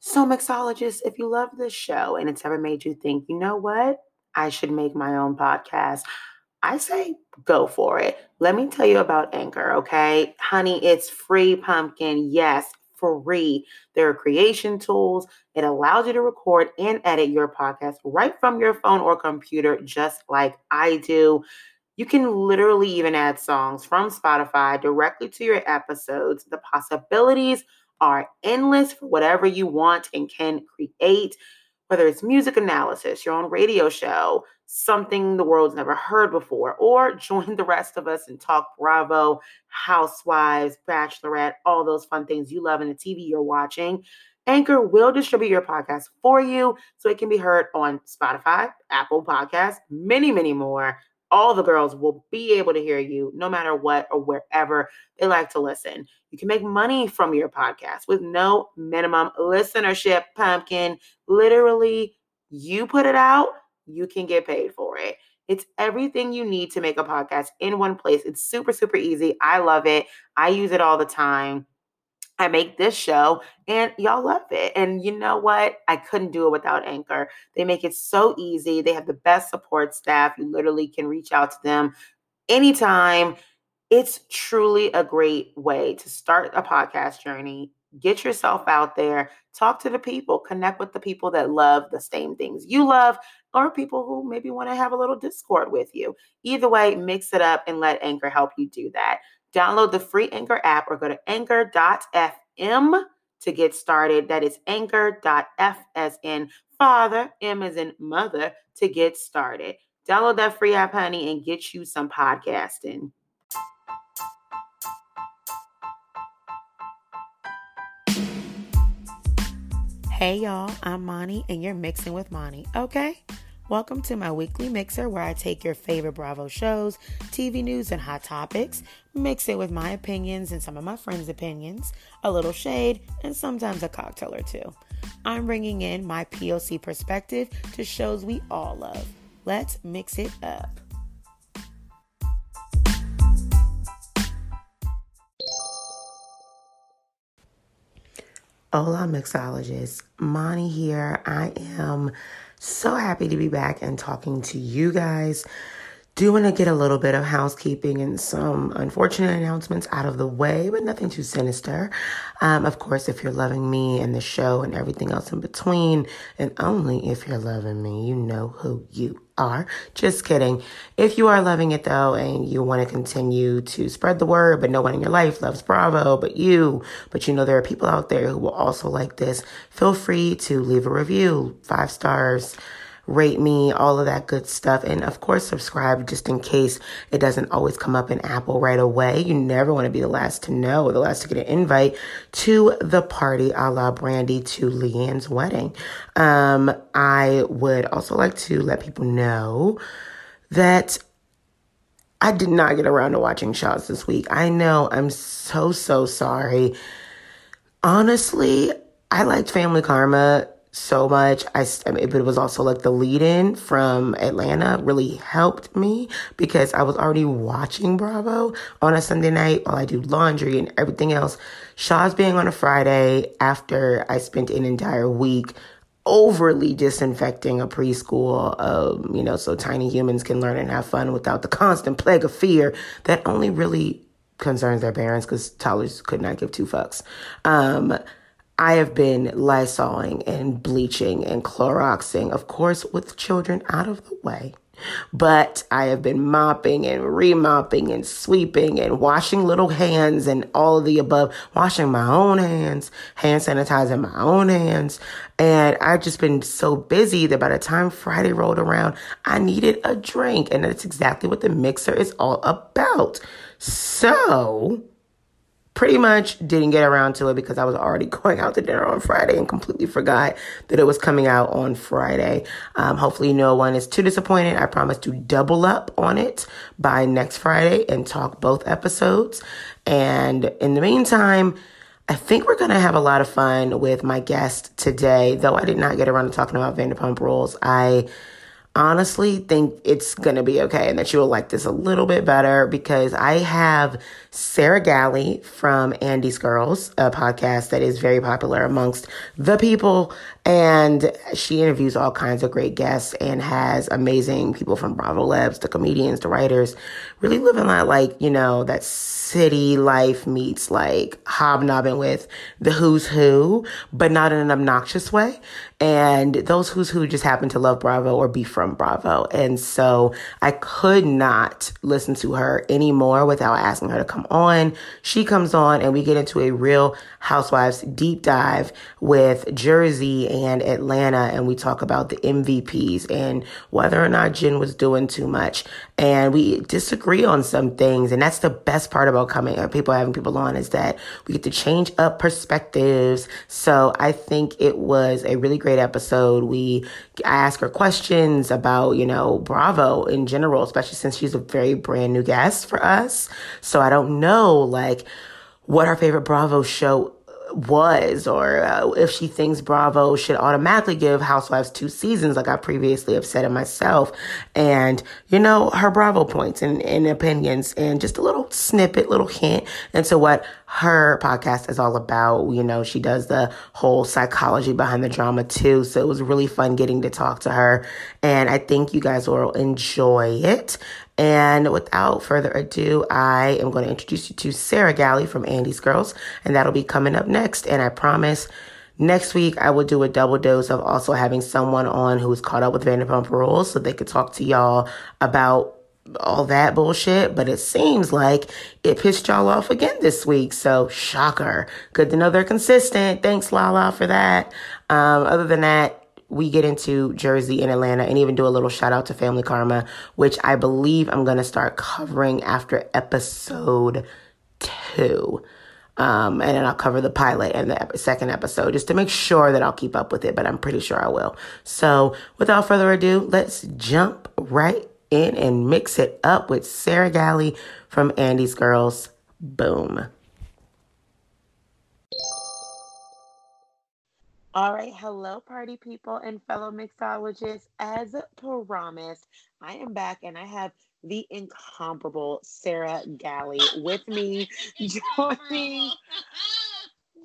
So, mixologists, if you love this show and it's ever made you think, you know what, I should make my own podcast, I say go for it. Let me tell you about Anchor, okay? Honey, it's free pumpkin. Yes, free. There are creation tools. It allows you to record and edit your podcast right from your phone or computer, just like I do. You can literally even add songs from Spotify directly to your episodes. The possibilities are endless for whatever you want and can create, whether it's music analysis, your own radio show, something the world's never heard before, or join the rest of us and talk Bravo, Housewives, Bachelorette, all those fun things you love in the TV you're watching. Anchor will distribute your podcast for you so it can be heard on Spotify, Apple Podcasts, many, many more all the girls will be able to hear you no matter what or wherever they like to listen. You can make money from your podcast with no minimum listenership, pumpkin. Literally, you put it out, you can get paid for it. It's everything you need to make a podcast in one place. It's super, super easy. I love it. I use it all the time. I make this show and y'all love it. And you know what? I couldn't do it without Anchor. They make it so easy. They have the best support staff. You literally can reach out to them anytime. It's truly a great way to start a podcast journey. Get yourself out there, talk to the people, connect with the people that love the same things you love, or people who maybe want to have a little discord with you. Either way, mix it up and let Anchor help you do that. Download the free Anchor app or go to anchor.fm to get started. That is anchor.f as in father, M as in mother to get started. Download that free app, honey, and get you some podcasting. Hey y'all, I'm Mani and you're mixing with Mani, okay? Welcome to my weekly mixer where I take your favorite Bravo shows, TV news, and hot topics, mix it with my opinions and some of my friends' opinions, a little shade, and sometimes a cocktail or two. I'm bringing in my POC perspective to shows we all love. Let's mix it up. Hola, mixologists. Mani here. I am so happy to be back and talking to you guys. Do want to get a little bit of housekeeping and some unfortunate announcements out of the way, but nothing too sinister. Um, of course, if you're loving me and the show and everything else in between, and only if you're loving me, you know who you are. Just kidding. If you are loving it though, and you want to continue to spread the word, but no one in your life loves Bravo but you, but you know there are people out there who will also like this, feel free to leave a review, five stars rate me, all of that good stuff. And of course, subscribe just in case it doesn't always come up in Apple right away. You never want to be the last to know or the last to get an invite to the party a la Brandi to LeeAnne's wedding. Um, I would also like to let people know that I did not get around to watching Shahs this week. I know I'm so, so sorry. Honestly, I liked Family Karma so much. I, I mean, it was also like the lead in from Atlanta really helped me because I was already watching Bravo on a Sunday night while I do laundry and everything else. Shahs being on a Friday after I spent an entire week overly disinfecting a preschool, um, you know, so tiny humans can learn and have fun without the constant plague of fear that only really concerns their parents because toddlers could not give two fucks. Um, I have been lysoling and bleaching and Cloroxing, of course, with children out of the way. But I have been mopping and remopping and sweeping and washing little hands and all of the above, washing my own hands, hand sanitizing my own hands. And I've just been so busy that by the time Friday rolled around, I needed a drink. And that's exactly what the mixer is all about. So, pretty much didn't get around to it because I was already going out to dinner on Friday and completely forgot that it was coming out on Friday. Um, hopefully, no one is too disappointed. I promise to double up on it by next Friday and talk both episodes. And in the meantime, I think we're going to have a lot of fun with my guest today, though I did not get around to talking about Vanderpump Rules. I honestly think it's going to be okay and that you will like this a little bit better because I have Sarah Galli from Andy's Girls, a podcast that is very popular amongst the people. And she interviews all kinds of great guests and has amazing people from Bravolebs, the comedians, the writers, really living that, like, you know, that city life meets like hobnobbing with the who's who, but not in an obnoxious way. And those who's who just happen to love Bravo or be from Bravo. And so I could not listen to her anymore without asking her to come on. She comes on and we get into a real housewives deep dive with Jersey and Atlanta. And we talk about the MVPs and whether or not Jen was doing too much. And we disagree on some things. And that's the best part about coming, uh, people having people on is that we get to change up perspectives. So I think it was a really great episode. We ask her questions about, you know, Bravo in general, especially since she's a very brand new guest for us. So I don't know like what her favorite Bravo show was or uh, if she thinks Bravo should automatically give Housewives two seasons like I previously have said it myself. And you know her Bravo points and, and opinions and just a little snippet little hint into what her podcast is all about. You know she does the whole psychology behind the drama too. So it was really fun getting to talk to her. And I think you guys will enjoy it and without further ado, I am going to introduce you to Sarah Galli from Andy's Girls, and that'll be coming up next. And I promise next week I will do a double dose of also having someone on who's caught up with Vanderpump Rules so they could talk to y'all about all that bullshit, but it seems like it pissed y'all off again this week. So shocker. Good to know they're consistent. Thanks, Lala, for that. Um, other than that, we get into Jersey and Atlanta and even do a little shout out to Family Karma, which I believe I'm going to start covering after episode two. Um, and then I'll cover the pilot and the second episode just to make sure that I'll keep up with it, but I'm pretty sure I will. So without further ado, let's jump right in and mix it up with Sarah Galli from Andy's Girls. Boom. All right, hello, party people and fellow mixologists. As promised, I am back and I have the incomparable Sarah Galli with me, joining,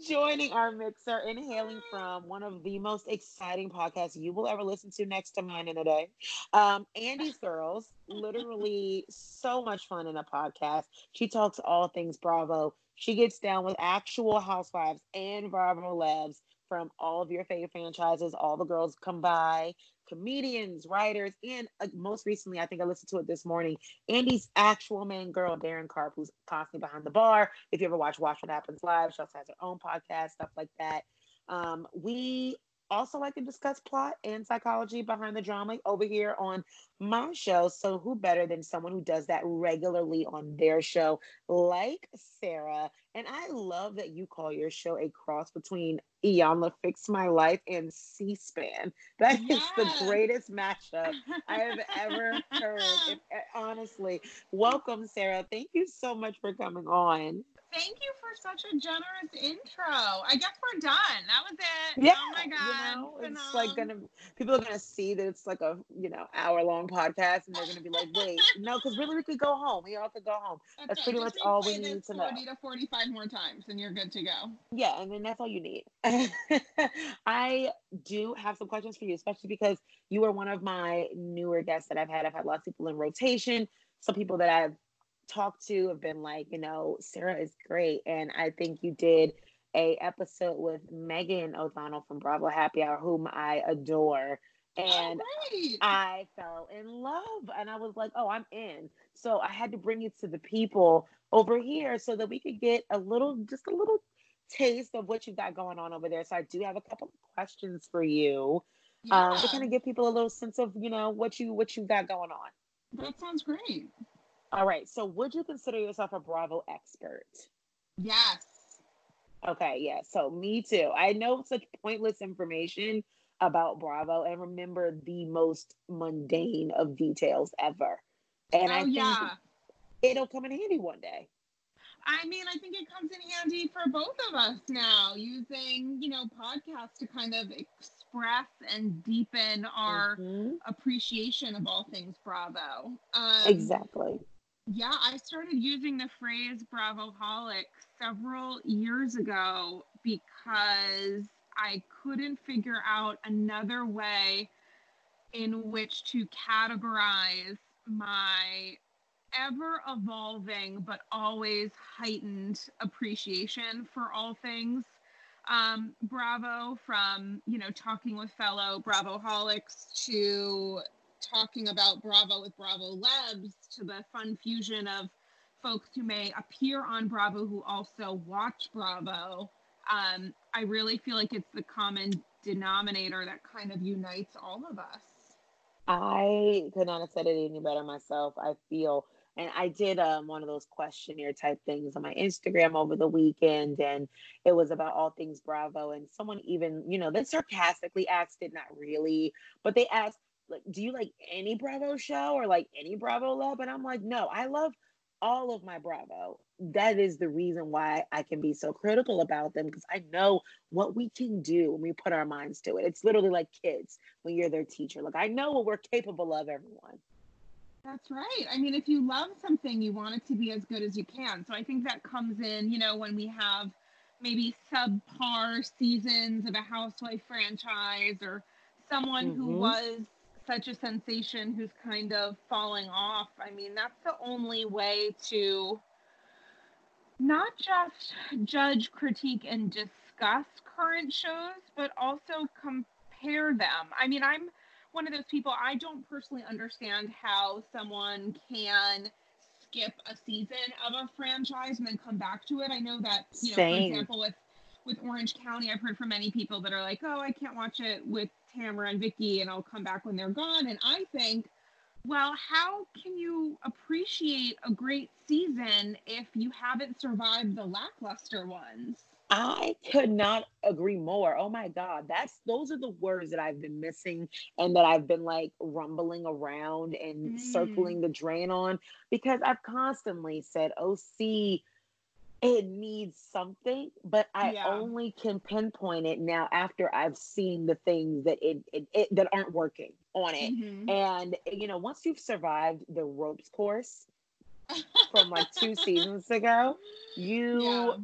joining our mixer and hailing from one of the most exciting podcasts you will ever listen to next to mine in a day. Um, Andy's Girls, literally so much fun in a podcast. She talks all things Bravo. She gets down with actual housewives and Bravolebs from all of your favorite franchises. All the girls come by, comedians, writers, and uh, most recently, I think I listened to it this morning. Andy's actual main girl, Darryn Carp, who's constantly behind the bar. If you ever watch Watch What Happens Live, she also has her own podcast, stuff like that. Um, we also like to discuss plot and psychology behind the drama over here on my show. So, who better than someone who does that regularly on their show, like Sarah? And I love that you call your show a cross between Iyanla Fix My Life and C SPAN. That yes. is the greatest matchup I have ever heard. If, eh, honestly, welcome, Sarah. Thank you so much for coming on. Thank you for such a generous intro. I guess we're done. That was it. Yeah. Oh my god. You know, it's like gonna people are gonna see that it's like a you know hour long podcast and they're gonna be like, wait, no, because really we could go home. We all could go home. Okay, that's pretty much all we need to know. Forty to forty five more times and you're good to go. Yeah, and then that's all you need. I do have some questions for you, especially because you are one of my newer guests that I've had. I've had lots of people in rotation. Some people that I've talked to have been like, you know, Sarah is great. And I think you did a episode with Megan O'Donnell from Bravo Happy Hour, whom I adore. And I fell in love and I was like, oh, I'm in. So I had to bring it to the people over here so that we could get a little, just a little taste of what you've got going on over there. So I do have a couple of questions for you. Yeah. Um, to kind of give people a little sense of, you know, what you what you got going on. That sounds great. All right. So would you consider yourself a Bravo expert? Yes. Okay, yeah. So me too. I know such pointless information about Bravo and remember the most mundane of details ever. And oh, I think yeah. it'll come in handy one day. I mean, I think it comes in handy for both of us now, using, you know, podcasts to kind of express and deepen our mm-hmm. appreciation of all things Bravo. Um, exactly. Yeah, I started using the phrase Bravoholic several years ago because I couldn't figure out another way in which to categorize my ever evolving but always heightened appreciation for all things um, Bravo from, you know, talking with fellow Bravoholics to talking about Bravo with Bravolebs to the fun fusion of folks who may appear on Bravo who also watch Bravo. Um, I really feel like it's the common denominator that kind of unites all of us. I could not have said it any better myself. I feel and I did um, one of those questionnaire type things on my Instagram over the weekend, and it was about all things Bravo. And someone even, you know, they sarcastically asked it, not really, but they asked, like, do you like any Bravo show or like any Bravo love? And I'm like, no, I love all of my Bravo. That is the reason why I can be so critical about them because I know what we can do when we put our minds to it. It's literally like kids when you're their teacher. Like, I know what we're capable of, everyone. That's right. I mean, if you love something, you want it to be as good as you can. So I think that comes in, you know, when we have maybe subpar seasons of a housewife franchise or someone mm-hmm. who was such a sensation who's kind of falling off. I mean, that's the only way to not just judge, critique, and discuss current shows, but also compare them. I mean, I'm one of those people I don't personally understand how someone can skip a season of a franchise and then come back to it. I know that, you know, Same. for example, with with Orange County, I've heard from many people that are like, "Oh, I can't watch it with Tamara and Vicki, and I'll come back when they're gone." And I think, well, how can you appreciate a great season if you haven't survived the lackluster ones? I could not agree more. Oh my God. That's those are the words that I've been missing and that I've been like rumbling around and mm. circling the drain on because I've constantly said, oh, see, it needs something, but I yeah. only can pinpoint it now after I've seen the things that it, it, it that aren't working on it. Mm-hmm. And you know, once you've survived the ropes course from like two seasons ago, you yeah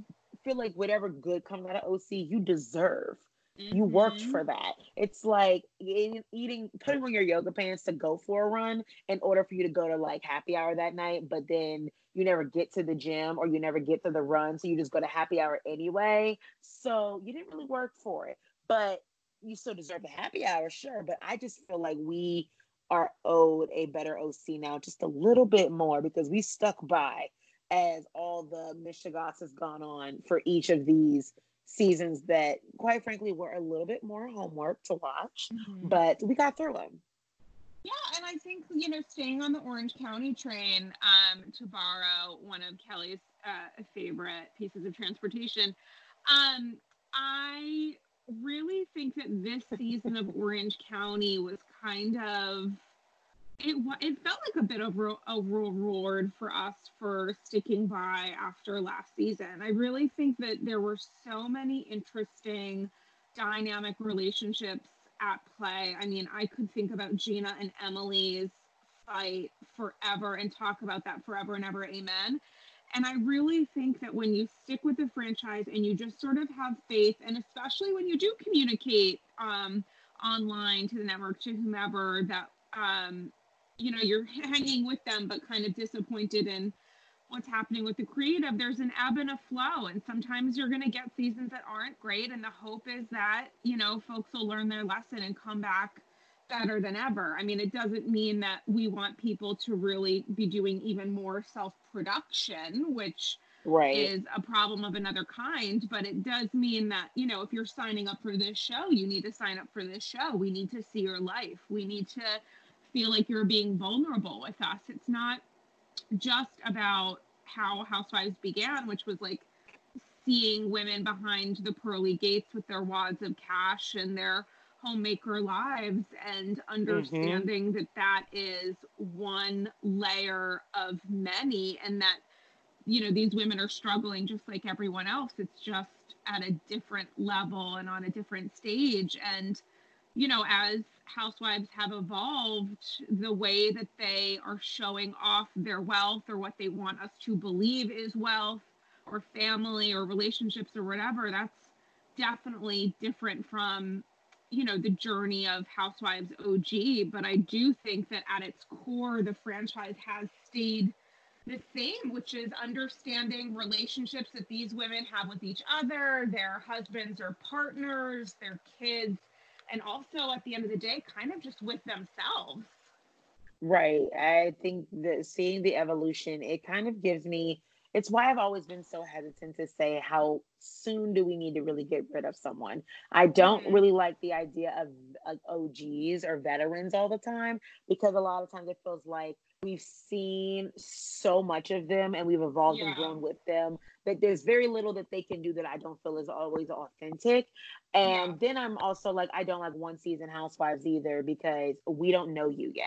feel like whatever good comes out of OC, you deserve. Mm-hmm. You worked for mm-hmm. that. It's like eating, putting on your yoga pants to go for a run in order for you to go to like happy hour that night, but then you never get to the gym or you never get to the run. So you just go to happy hour anyway. So you didn't really work for it, but you still deserve the happy hour, sure. But I just feel like we are owed a better OC now, just a little bit more because we stuck by as all the Michigas has gone on for each of these seasons that quite frankly were a little bit more homework to watch mm-hmm. but we got through them yeah and i think you know staying on the orange county train um, to borrow one of kelly's uh, favorite pieces of transportation um, i really think that this season of orange county was kind of it it felt like a bit of a reward for us for sticking by after last season. I really think that there were so many interesting dynamic relationships at play. I mean, I could think about Gina and Emily's fight forever and talk about that forever and ever. Amen. And I really think that when you stick with the franchise and you just sort of have faith, and especially when you do communicate um, online to the network, to whomever, that um, you know you're hanging with them but kind of disappointed in what's happening with the creative. There's an ebb and a flow and sometimes you're going to get seasons that aren't great and the hope is that you know folks will learn their lesson and come back better than ever. I mean it doesn't mean that we want people to really be doing even more self production which right. is a problem of another kind but it does mean that you know if you're signing up for this show you need to sign up for this show. We need to see your life. We need to feel like you're being vulnerable with us. It's not just about how Housewives began, which was like seeing women behind the pearly gates with their wads of cash and their homemaker lives and understanding mm-hmm. that that is one layer of many and that you know, these women are struggling just like everyone else. It's just at a different level and on a different stage. And, you know, as housewives have evolved, the way that they are showing off their wealth or what they want us to believe is wealth or family or relationships or whatever, that's definitely different from you know the journey of housewives og but i do think that at its core the franchise has stayed the same which is understanding relationships that these women have with each other their husbands or partners their kids and also at the end of the day kind of just with themselves right i think that seeing the evolution it kind of gives me it's why I've always been so hesitant to say how soon do we need to really get rid of someone. I don't mm-hmm. really like the idea of, of OGs or veterans all the time because a lot of times it feels like we've seen so much of them and we've evolved yeah. and grown with them that there's very little that they can do that I don't feel is always authentic. And yeah. then I'm also like, I don't like one season housewives either because we don't know you yet.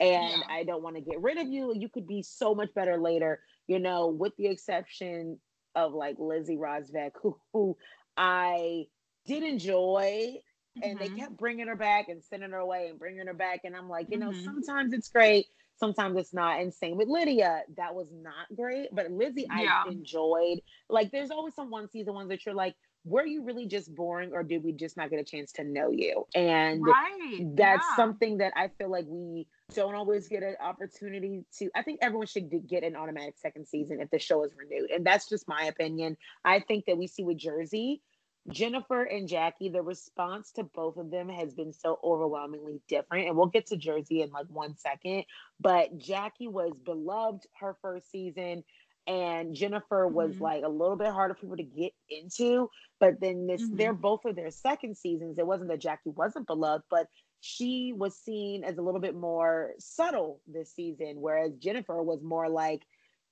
And yeah. I don't want to get rid of you. You could be so much better later you know, with the exception of like Lizzie Rovsek, who, who I did enjoy. Mm-hmm. And they mm-hmm. kept bringing her back and sending her away and bringing her back. And I'm like, you know, mm-hmm. sometimes it's great, sometimes it's not. And same with Lydia, that was not great. But Lizzie, yeah. I enjoyed. Like, there's always some one season ones that you're like, were you really just boring or did we just not get a chance to know you? And right. that's yeah. something that I feel like we don't always get an opportunity to. I think everyone should get an automatic second season if the show is renewed. And that's just my opinion. I think that we see with Jersey, Jennifer and Jackie, the response to both of them has been so overwhelmingly different. And we'll get to Jersey in like one second. But Jackie was beloved her first season and Jennifer was mm-hmm. like a little bit harder for people to get into. But then this, mm-hmm. they're both of their second seasons. It wasn't that Jackie wasn't beloved, but she was seen as a little bit more subtle this season, whereas Jennifer was more like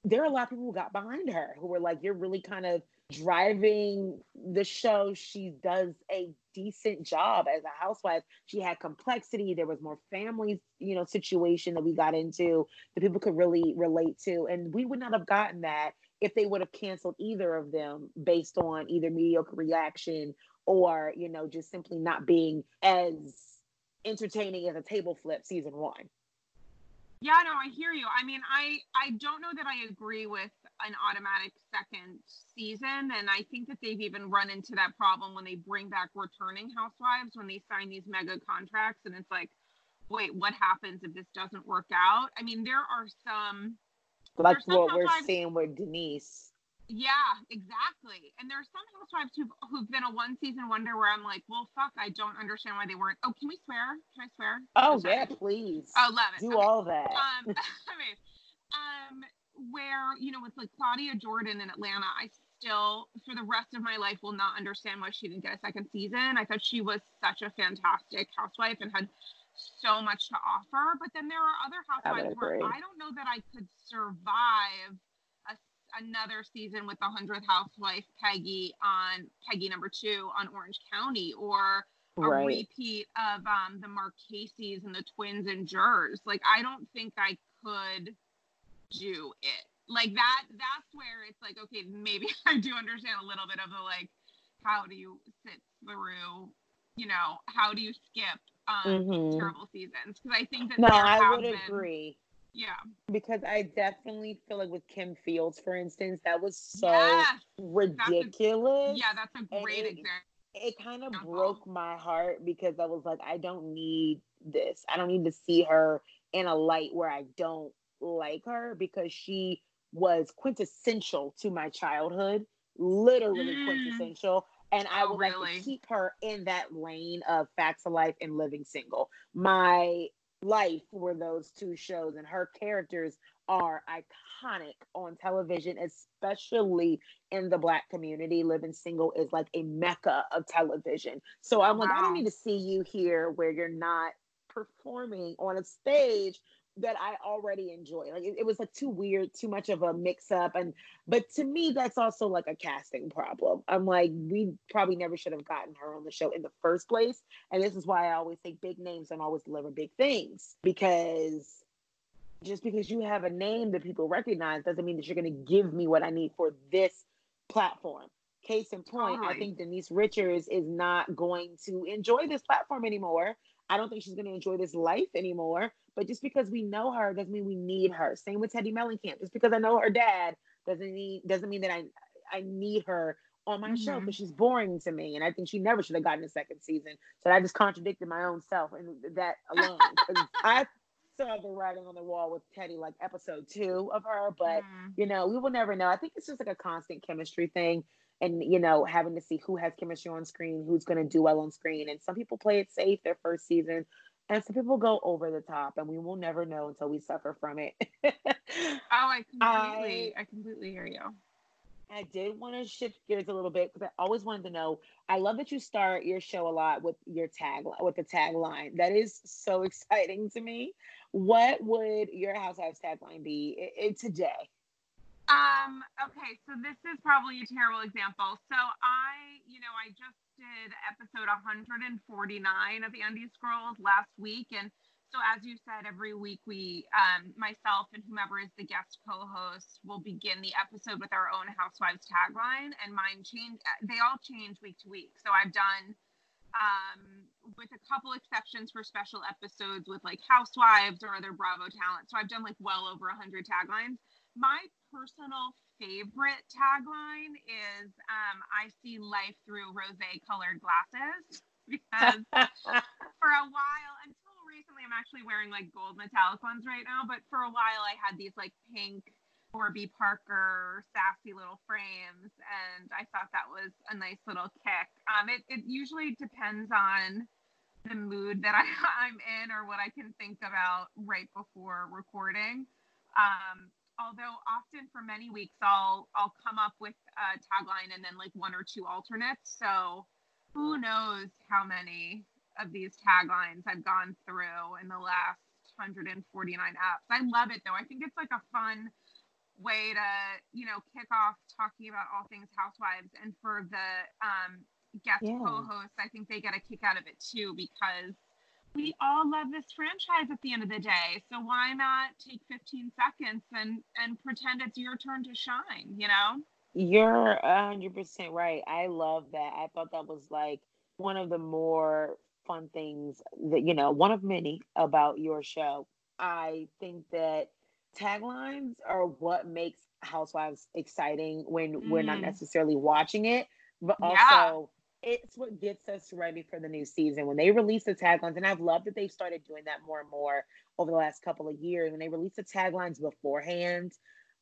there are a lot of people who got behind her who were like, you're really kind of driving the show. She does a decent job as a housewife. She had complexity. There was more family, you know, situation that we got into that people could really relate to. And we would not have gotten that if they would have canceled either of them based on either mediocre reaction or, you know, just simply not being as entertaining as a table flip season one. Yeah, no, I hear you. I mean, I I don't know that I agree with an automatic second season, and I think that they've even run into that problem when they bring back returning housewives when they sign these mega contracts, and it's like, wait, what happens if this doesn't work out? I mean, there are some like what we're seeing with Denise. Yeah, exactly. And there are some housewives who've who've been a one season wonder where I'm like, well, fuck, I don't understand why they weren't. Oh, can we swear? Can I swear? Oh, yeah, please. Oh, love it. Do okay. all that. Um, I mean, um, where you know, with like Claudia Jordan in Atlanta, I still, for the rest of my life, will not understand why she didn't get a second season. I thought she was such a fantastic housewife and had so much to offer. But then there are other housewives where I don't know that I could survive another season with the hundredth housewife Peggy on Peggy number two on Orange County, or a right. repeat of um, the Marcheses and the twins and jurors. Like I don't think I could do it. Like that. That's where it's like, okay, maybe I do understand a little bit of the like, how do you sit through, you know, how do you skip um, mm-hmm. terrible seasons? Because I think that no, I would been, agree yeah. Because I definitely feel like with Kim Fields, for instance, that was so yes. ridiculous. That's a, yeah, that's a great it, example. It kind of broke my heart because I was like, I don't need this. I don't need to see her in a light where I don't like her because she was quintessential to my childhood, literally mm. quintessential. And I oh, would really? like to keep her in that lane of Facts of Life and Living Single. My life were those two shows, and her characters are iconic on television, especially in the black community. Living Single is like a mecca of television. So I'm like. I don't need to see you here where you're not performing on a stage that I already enjoy. Like it, it, was like too weird, too much of a mix up. And but to me, that's also like a casting problem. I'm like, we probably never should have gotten her on the show in the first place. And this is why I always say big names don't always deliver big things because just because you have a name that people recognize doesn't mean that you're going to give me what I need for this platform. Case in point, totally. I think Denise Richards is not going to enjoy this platform anymore. I don't think she's going to enjoy this life anymore. But just because we know her doesn't mean we need her. Same with Teddi Mellencamp. Just because I know her dad doesn't need doesn't mean that I I need her on my mm-hmm. show because she's boring to me. And I think she never should have gotten a second season. So I just contradicted my own self and that alone. I saw the writing on the wall with Teddi like episode two of her, but mm. you know, we will never know. I think it's just like a constant chemistry thing and you know, having to see who has chemistry on screen, who's gonna do well on screen. And some people play it safe their first season, and some people go over the top, and we will never know until we suffer from it. oh, I completely I, I completely hear you. I did want to shift gears a little bit because I always wanted to know. I love that you start your show a lot with your tag with the tagline. That is so exciting to me. What would your Housewives tagline be I- I- today? Um. Okay. So this is probably a terrible example. So I, you know, I just did episode 149 of the Andy's Girls last week, and so as you said, every week we, um, myself and whomever is the guest co-host, will begin the episode with our own Housewives tagline, and mine change. They all change week to week. So I've done, um, with a couple exceptions for special episodes with like Housewives or other Bravo talent. So I've done like well over hundred taglines. My personal favorite tagline is um, "I see life through rose-colored glasses." because for a while until recently I'm actually wearing like gold metallic ones right now, but for a while I had these like pink Warby Parker sassy little frames, and I thought that was a nice little kick. Um, it, it usually depends on the mood that I, I'm in or what I can think about right before recording. Um, although often for many weeks I'll I'll come up with a tagline and then like one or two alternates. So who knows how many of these taglines I've gone through in the last 149 apps. I love it though. I think it's like a fun way to, you know, kick off talking about all things housewives. And for the um, guest yeah. co-hosts, I think they get a kick out of it too because we all love this franchise at the end of the day. So why not take 15 seconds and and pretend it's your turn to shine, you know? You're 100% right. I love that. I thought that was like one of the more fun things that, you know, one of many about your show. I think that taglines are what makes Housewives exciting when mm. we're not mm. necessarily watching it, but also yeah. It's what gets us ready for the new season. When they release the taglines, and I've loved that they've started doing that more and more over the last couple of years, when they release the taglines beforehand,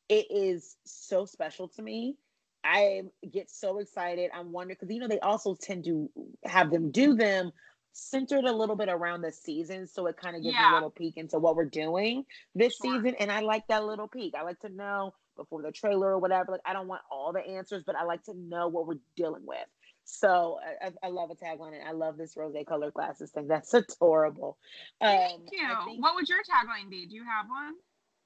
it is so special to me I get so excited. I'm wondering because you know they also tend to have them do them centered a little bit around the season, so it kind of gives yeah. a little peek into what we're doing this sure. season. And I like that little peek. I like to know before the trailer or whatever. Like I don't want all the answers, but I like to know what we're dealing with. So I, I love a tagline, and I love this rose colored glasses thing. That's adorable. Thank um, you. Think, what would your tagline be? Do you have one?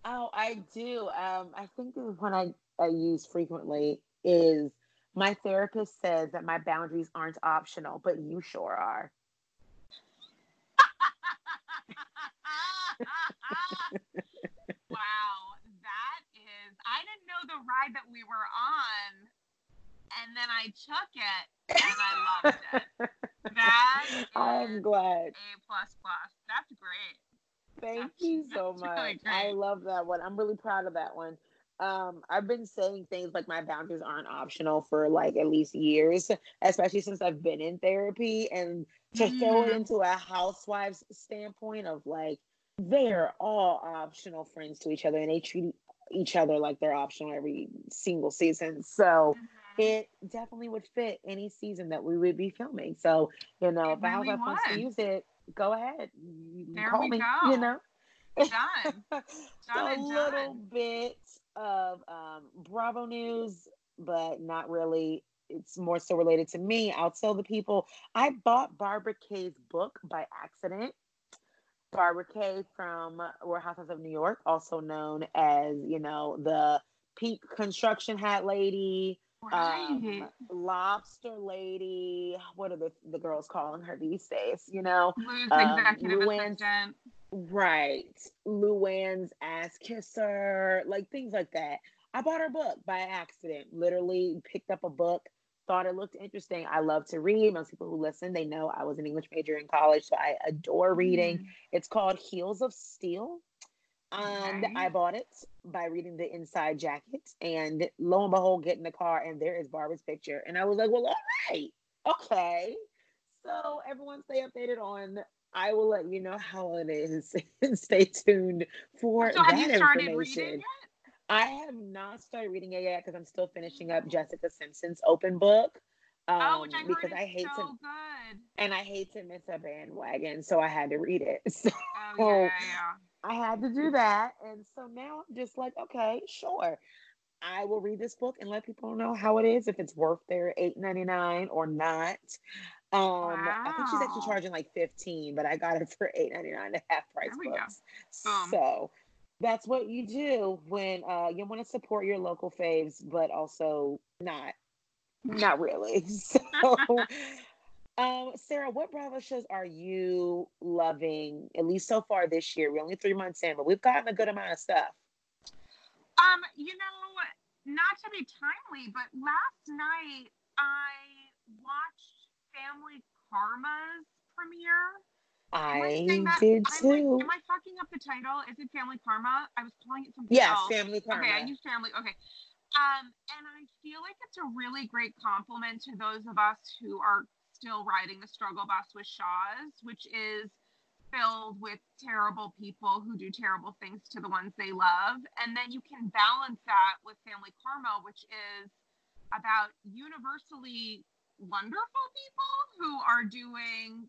Oh, I do. Um, I think the one I, I use frequently is my therapist says that my boundaries aren't optional, but you sure are. wow, that is, I didn't know the ride that we were on, and then I chuck it and I loved it. That I'm glad. A plus plus. That's great. Thank that's, you so much. Really I love that one. I'm really proud of that one um i've been saying things like my boundaries aren't optional for like at least years especially since i've been in therapy and to mm. throw it mm. into a housewife's standpoint of like they're all optional friends to each other and they treat each other like they're optional every single season so mm-hmm. It definitely would fit any season that we would be filming so you know it if really housewife wants to use it go ahead there call me go. you know done. done a little bit of um, Bravo news, but not really. It's more so related to me. I'll tell the people I bought Barbara Kay's book by accident. Barbara Kay from Housewives of New York, also known as, you know, the pink construction hat lady, right. um, lobster lady. What are the, the girls calling her these days? You know, um, executive assistant. Right. Luann's ass kisser, like things like that. I bought her book by accident. Literally picked up a book, thought it looked interesting. I love to read. Most people who listen, they know I was an English major in college, so I adore reading. Mm. It's called Heels of Steel. And okay. I bought it by reading the inside jacket. And lo and behold, get in the car and there is Barbara's picture. And I was like, well, all right. Okay. So everyone stay updated on I will let you know how it is and stay tuned for so that information. I have not started reading it yet because I'm still finishing up Jessica Simpson's open book. Um, oh, which I because I hate so to, good. and I hate to miss a bandwagon, so I had to read it. So oh, yeah, yeah. I had to do that, and so now I'm just like, okay, sure. I will read this book and let people know how it is, if it's worth their eight ninety nine or not. Um, wow. I think she's actually charging like 15, but I got it for 8.99 at half price books. So that's what you do when uh, you want to support your local faves, but also not, not really. So, um, Sarah, what Bravo shows are you loving? At least so far this year. We're only three months in, but we've gotten a good amount of stuff. Um, you know, not to be timely, but last night I watched Family Karma's premiere. I, did too. Like, am I fucking up the title? Is it Family Karma? I was calling it something yes, else. Family Karma. Okay, I use Family. Okay. Um, and I feel like it's a really great compliment to those of us who are still riding the struggle bus with Shahs, which is filled with terrible people who do terrible things to the ones they love. And then you can balance that with Family Karma, which is about universally wonderful people who are doing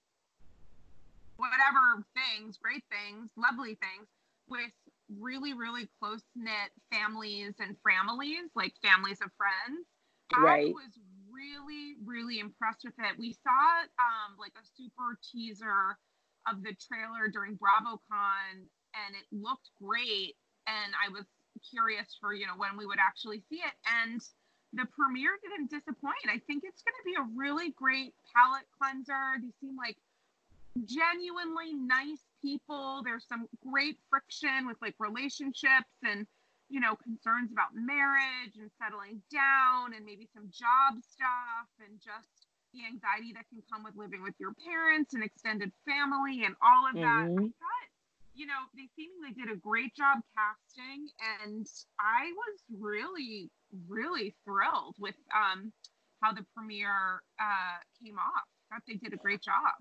whatever things, great things, lovely things with really, really close knit families and families, like families of friends. Right. I was really, really impressed with it. We saw um, like a super teaser of the trailer during BravoCon, and it looked great. And I was curious for you know when we would actually see it, and the premiere didn't disappoint. I think it's going to be a really great palate cleanser. They seem like genuinely nice people. There's some great friction with like relationships and you know concerns about marriage and settling down and maybe some job stuff and just the anxiety that can come with living with your parents and extended family and all of that. Mm-hmm. I thought you know, they seemingly did a great job casting, and I was really, really thrilled with um, how the premiere uh, came off. I thought they did a great job.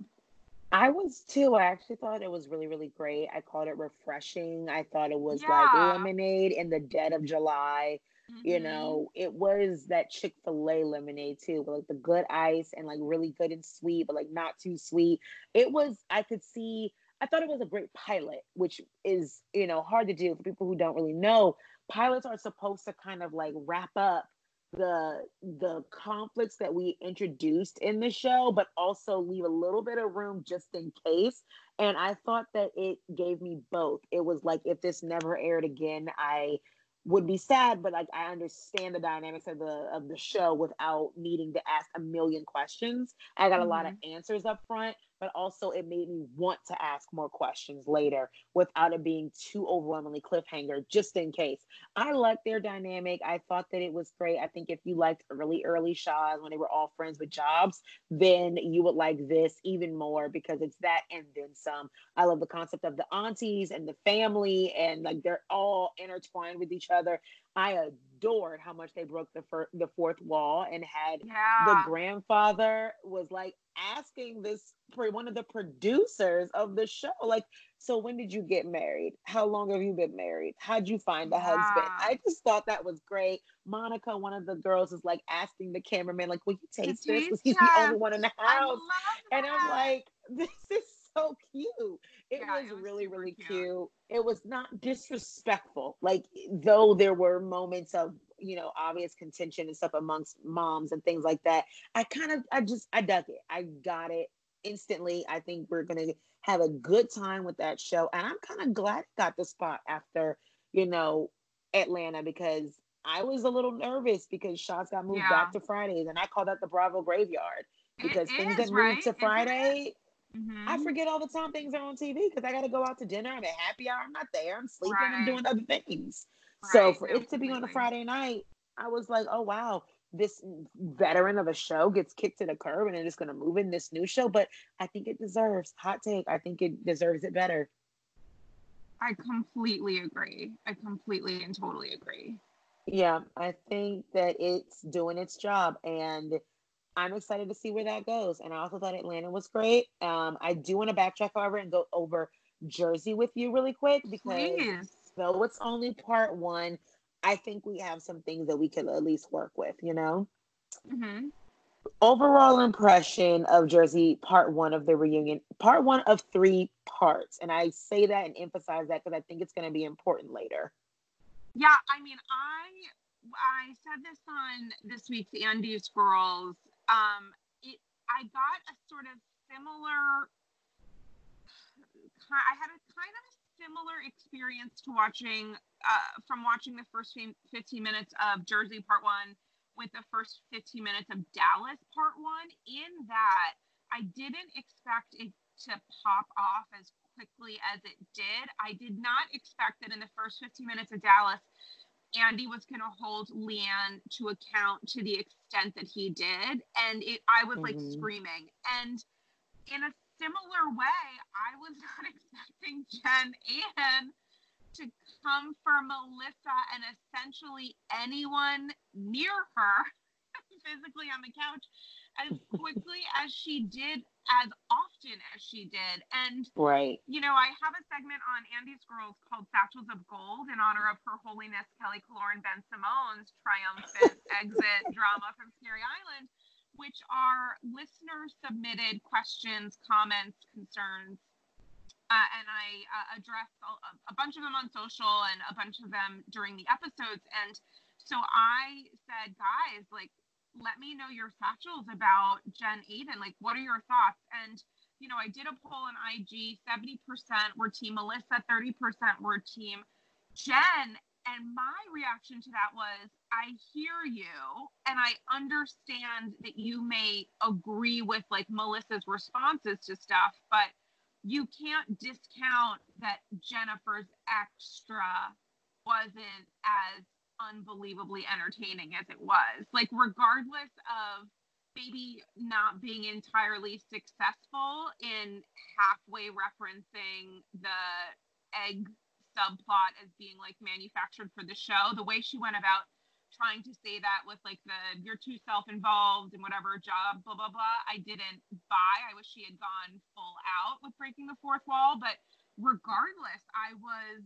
I was too. I actually thought it was really, really great. I called it refreshing. I thought it was yeah. like lemonade in the dead of July. Mm-hmm. You know, it was that Chick fil A lemonade too, with like the good ice and like really good and sweet, but like not too sweet. It was, I could see I thought it was a great pilot, which is, you know, hard to do for people who don't really know. Pilots are supposed to kind of like wrap up the the conflicts that we introduced in the show but also leave a little bit of room just in case and i thought that it gave me both it was like if this never aired again i would be sad, but like I understand the dynamics of the of the show without needing to ask a million questions. I got a mm-hmm. lot of mm-hmm. answers up front, but also it made me want to ask more questions later without it being too overwhelmingly cliffhanger, just in case. I liked their dynamic. I thought that it was great. I think if you liked early, early Shahs when they were all friends with jobs, then you would like this even more because it's that and then some. I love the concept of the aunties and the family, and like they're all intertwined with each other. I adored how much they broke the fir- the fourth wall and had yeah. the grandfather was like asking this for one of the producers of the show like so when did you get married? How long have you been married? How'd you find a yeah. husband i just thought that was great. Monica one of the girls is like asking the cameraman like will you taste this? because he's the only one in the house. and i'm like this is so cute. It, yeah, was, it was, really, really cute. cute. It was not disrespectful. Like though there were moments of you know obvious contention and stuff amongst moms and things like that. I kind of, I just, I dug it. I got it instantly. I think we're gonna have a good time with that show, and I'm kind of glad it got the spot after you know Atlanta because I was a little nervous because Shahs got moved yeah. back to Fridays, and I call that the Bravo graveyard because it things is, that right? moved to Friday Mm-hmm. I forget all the time things are on TV because I got to go out to dinner. I'm at happy hour. I'm not there. I'm sleeping. Right. I'm doing other things. Right. So for it to be on a Friday night, I was like, oh wow, this veteran of a show gets kicked to the curb and they're just going to move in this new show. But I think it deserves hot take. I think it deserves it better. I completely agree. I completely and totally agree. Yeah, I think that it's doing its job and I'm excited to see where that goes. And I also thought Atlanta was great. Um, I do want to backtrack, however, and go over Jersey with you really quick because Please. though it's only part one, I think we have some things that we could at least work with, you know? Mm-hmm. Overall impression of Jersey, part one of the reunion, part one of three parts. And I say that and emphasize that because I think it's going to be important later. Yeah, I mean, I I said this on this week's Andy's Girls um, it, I got a sort of similar. I had a kind of a similar experience to watching uh, from watching the first 15 minutes of Jersey Part One with the first 15 minutes of Dallas Part One. In that, I didn't expect it to pop off as quickly as it did. I did not expect that in the first 15 minutes of Dallas Andy was going to hold LeeAnne to account to the extent that he did. And it, I was like mm-hmm. screaming. And in a similar way, I was not expecting Jen Aydin to come for Melissa and essentially anyone near her physically on the couch as quickly as she did as often as she did. And right, you know, I have a segment on Andy's Girls called Satchels of Gold in honor of Her Holiness Kelly Killoren Bensimon's triumphant exit drama from Scary Island, which are listener submitted questions, comments, concerns. Uh, and I uh, addressed a, a bunch of them on social and a bunch of them during the episodes. And so I said, guys, like, let me know your satchels about Jen Aydin. Like, what are your thoughts? And, you know, I did a poll on IG 70% were team Melissa, 30% were team Jen. And my reaction to that was, I hear you and I understand that you may agree with like Melissa's responses to stuff, but you can't discount that Jennifer's extra wasn't as unbelievably entertaining as it was. Like, regardless of maybe not being entirely successful in halfway referencing the egg subplot as being like manufactured for the show, the way she went about trying to say that with like the you're too self-involved and whatever job blah blah blah i didn't buy i wish she had gone full out with breaking the fourth wall but regardless i was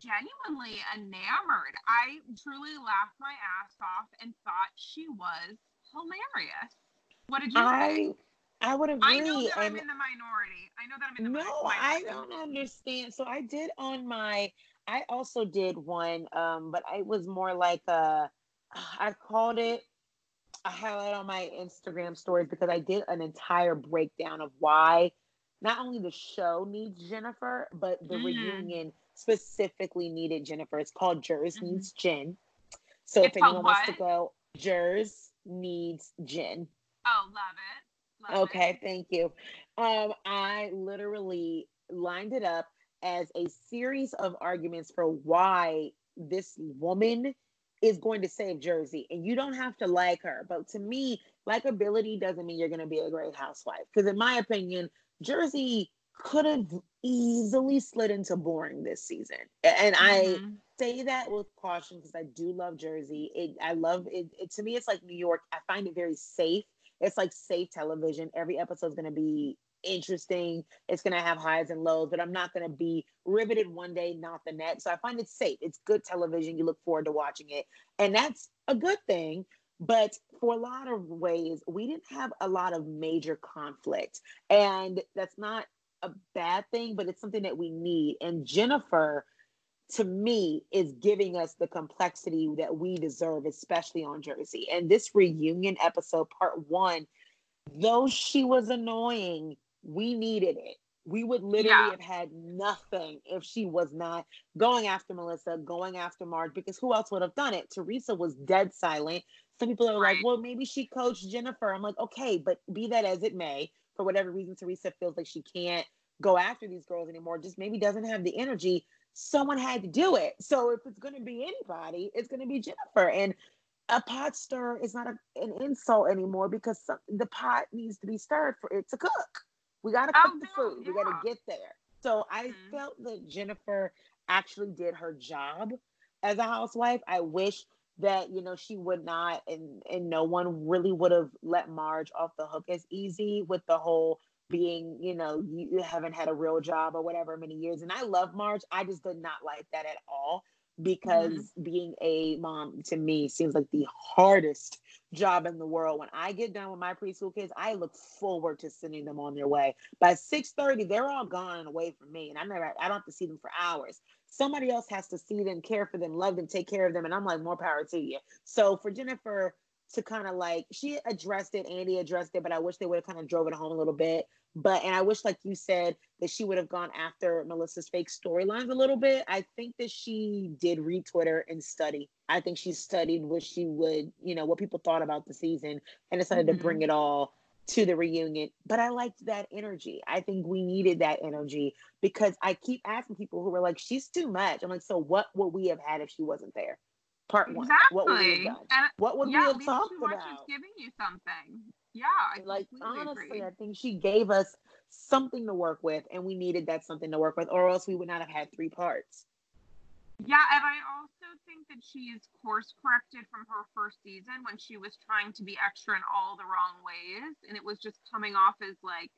genuinely enamored. I truly laughed my ass off and thought she was hilarious. What did you I, think? I would agree. I know that I'm in the minority. I know that I'm in the no, minority. No, I don't understand. So I did on my. I also did one, um, but it was more like a. I called it. I it on my Instagram stories because I did an entire breakdown of why not only the show needs Jennifer, but the mm. reunion specifically needed Jennifer. It's called Jers mm-hmm. Needs Jen. So it's if anyone wants to go, Jers Needs Jen. Oh, love it. Love okay, it. thank you. Um, I literally lined it up as a series of arguments for why this woman is going to save Jersey. And you don't have to like her. But to me, likability doesn't mean you're going to be a great housewife. Because in my opinion, Jersey could have easily slid into boring this season. And mm-hmm. I say that with caution because I do love Jersey. It I love it, it, to me it's like New York. I find it very safe. It's like safe television. Every episode is going to be interesting. It's going to have highs and lows, but I'm not going to be riveted one day, not the next. So I find it safe. It's good television. You look forward to watching it. And that's a good thing. But for a lot of ways, we didn't have a lot of major conflict. And that's not a bad thing, but it's something that we need. And Jennifer, to me, is giving us the complexity that we deserve, especially on Jersey. And this reunion episode, part one, though she was annoying, we needed it. We would literally yeah. have had nothing if she was not going after Melissa, going after Marge, because who else would have done it? Teresa was dead silent. Some people are right. like, well, maybe she coached Jennifer. I'm like, okay, but be that as it may, for whatever reason Teresa feels like she can't go after these girls anymore, just maybe doesn't have the energy. Someone had to do it. So if it's going to be anybody, it's going to be Jennifer. And a pot stir is not a, an insult anymore because some, the pot needs to be stirred for it to cook. We got to cook oh, the food. Yeah. We got to get there. So I mm-hmm. felt that Jennifer actually did her job as a housewife. I wish that you know she would not and and no one really would have let Marge off the hook as easy with the whole being you know you haven't had a real job or whatever many years and I love Marge. I just did not like that at all because mm-hmm. being a mom to me seems like the hardest job in the world. When I get done with my preschool kids, I look forward to sending them on their way. By 6:30, they're all gone and away from me. And I never I don't have to see them for hours. Somebody else has to see them, care for them, love them, take care of them. And I'm like, more power to you. So for Jennifer to kind of like she addressed it, Andy addressed it, but I wish they would have kind of drove it home a little bit. But and I wish, like you said, that she would have gone after Melissa's fake storylines a little bit. I think that she did read Twitter and study. I think she studied what she would, you know, what people thought about the season and decided mm-hmm. to bring mm-hmm. it all to the reunion. But I liked that energy. I think we needed that energy because I keep asking people who were like, she's too much. I'm like, so what would we have had if she wasn't there? part one. Exactly. What would we have done? And, what would yeah, we have talked about? Giving you something. Yeah, I like honestly, agree. I think she gave us something to work with, and we needed that something to work with, or else we would not have had three parts. Yeah, and I also think that she is course corrected from her first season when she was trying to be extra in all the wrong ways, and it was just coming off as like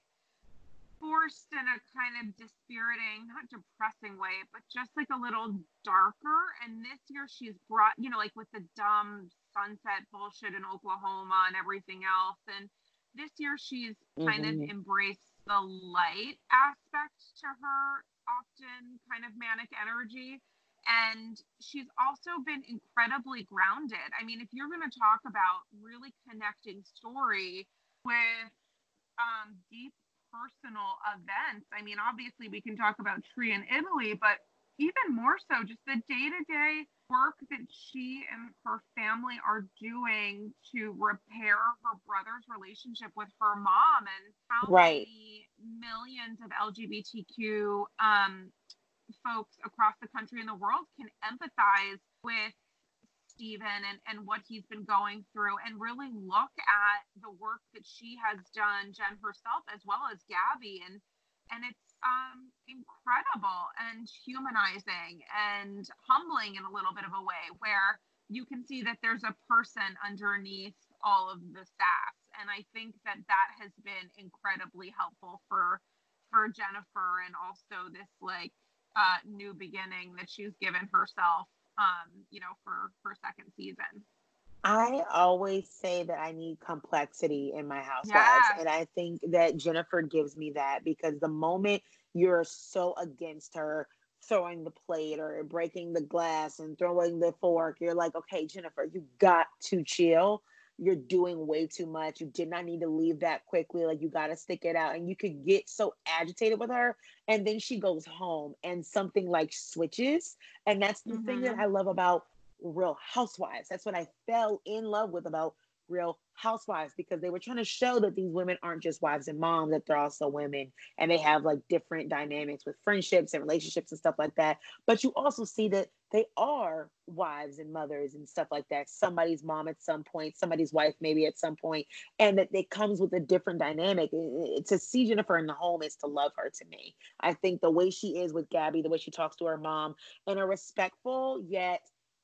forced in a kind of dispiriting, not depressing way, but just like a little darker. And this year she's brought, you know, like with the dumb sunset bullshit in Oklahoma and everything else. And this year she's mm-hmm. kind of mm-hmm. embraced the light aspect to her often kind of manic energy. And she's also been incredibly grounded. I mean, if you're going to talk about really connecting story with um, deep personal events. I mean, obviously, we can talk about Tree in Italy, but even more so, just the day to day work that she and her family are doing to repair her brother's relationship with her mom and how right. many millions of LGBTQ um, folks across the country and the world can empathize with Stephen and, and what he's been going through and really look at the work that she has done, Jen herself, as well as Gabby. And and it's um, incredible and humanizing and humbling in a little bit of a way where you can see that there's a person underneath all of the sass. And I think that that has been incredibly helpful for for Jennifer and also this like uh, new beginning that she's given herself um, you know, for her second season. I always say that I need complexity in my housewives. And I think that Jennifer gives me that because the moment you're so against her throwing the plate or breaking the glass and throwing the fork, you're like, okay, Jennifer, you got to chill you're doing way too much. You did not need to leave that quickly. Like you got to stick it out. And you could get so agitated with her. And then she goes home and something like switches. And that's the mm-hmm. thing that mm-hmm. I love about Real Housewives. That's what I fell in love with about Real Housewives because they were trying to show that these women aren't just wives and moms, that they're also women and they have like different dynamics with friendships and relationships and stuff like that. But you also see that they are wives and mothers and stuff like that. Somebody's mom at some point, somebody's wife maybe at some point, and that it comes with a different dynamic. To see Jennifer in the home is to love her to me. I think the way she is with Gabby, the way she talks to her mom, in a respectful yet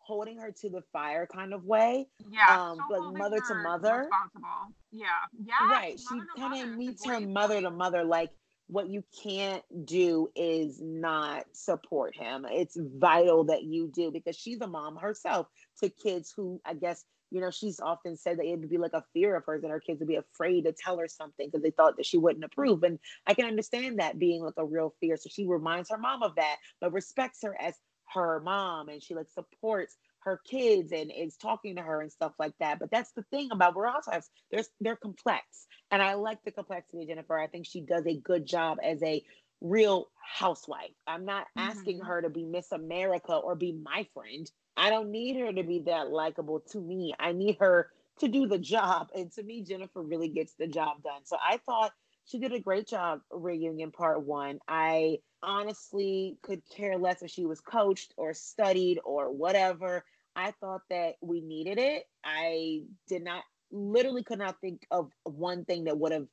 holding her to the fire kind of way. Yeah. Um, like mother to mother. Responsible. Yeah. Yeah. Right. She kind of meets her mother to mother. Like what you can't do is not support him. It's vital that you do because she's a mom herself to kids who I guess you know, she's often said that it would be like a fear of hers that her kids would be afraid to tell her something because they thought that she wouldn't approve. And I can understand that being like a real fear. So she reminds her mom of that, but respects her as her mom and she like supports her kids and is talking to her and stuff like that. But that's the thing about Real Housewives. There's they're complex. And I like the complexity of Jennifer. I think she does a good job as a real housewife. I'm not asking mm-hmm. her to be Miss America or be my friend. I don't need her to be that likable to me. I need her to do the job. And to me, Jennifer really gets the job done. So I thought she did a great job reunion part one. I honestly could care less if she was coached or studied or whatever. I thought that we needed it. I did not literally could not think of one thing that would have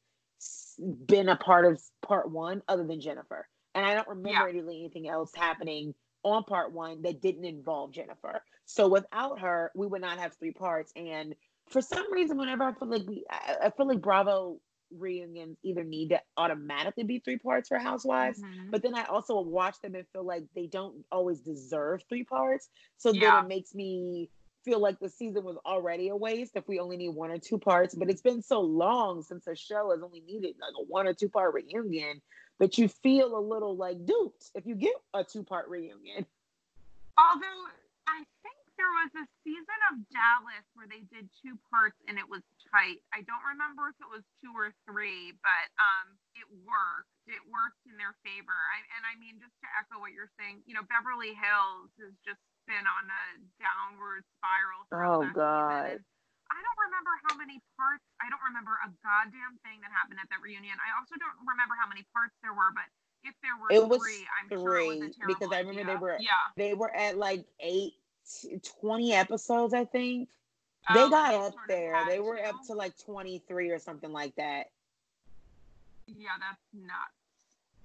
been a part of part one other than Jennifer. And I don't remember yeah. anything else happening on part one that didn't involve Jennifer. So without her, we would not have three parts. And for some reason, whenever I feel like we, I, feel like Bravo reunions either need to automatically be three parts for Housewives, mm-hmm. but then I also watch them and feel like they don't always deserve three parts. So yeah. then it makes me feel like the season was already a waste if we only need one or two parts. But it's been so long since a show has only needed like a one or two part reunion but you feel a little like duped if you get a two part reunion. Although I think there was a season of Dallas where they did two parts and it was tight. I don't remember if it was two or three, but um, it worked. It worked in their favor. I, and I mean, just to echo what you're saying, you know, Beverly Hills has just been on a downward spiral. Oh God. I don't remember how many parts. I don't remember a goddamn thing that happened at that reunion. I also don't remember how many parts there were, but if there were it three, I'm three, sure it was because I remember idea. they were yeah. they were at like eight 20 episodes, I think. They oh, got up there. They were up to like 23 or something like that. Yeah, that's not.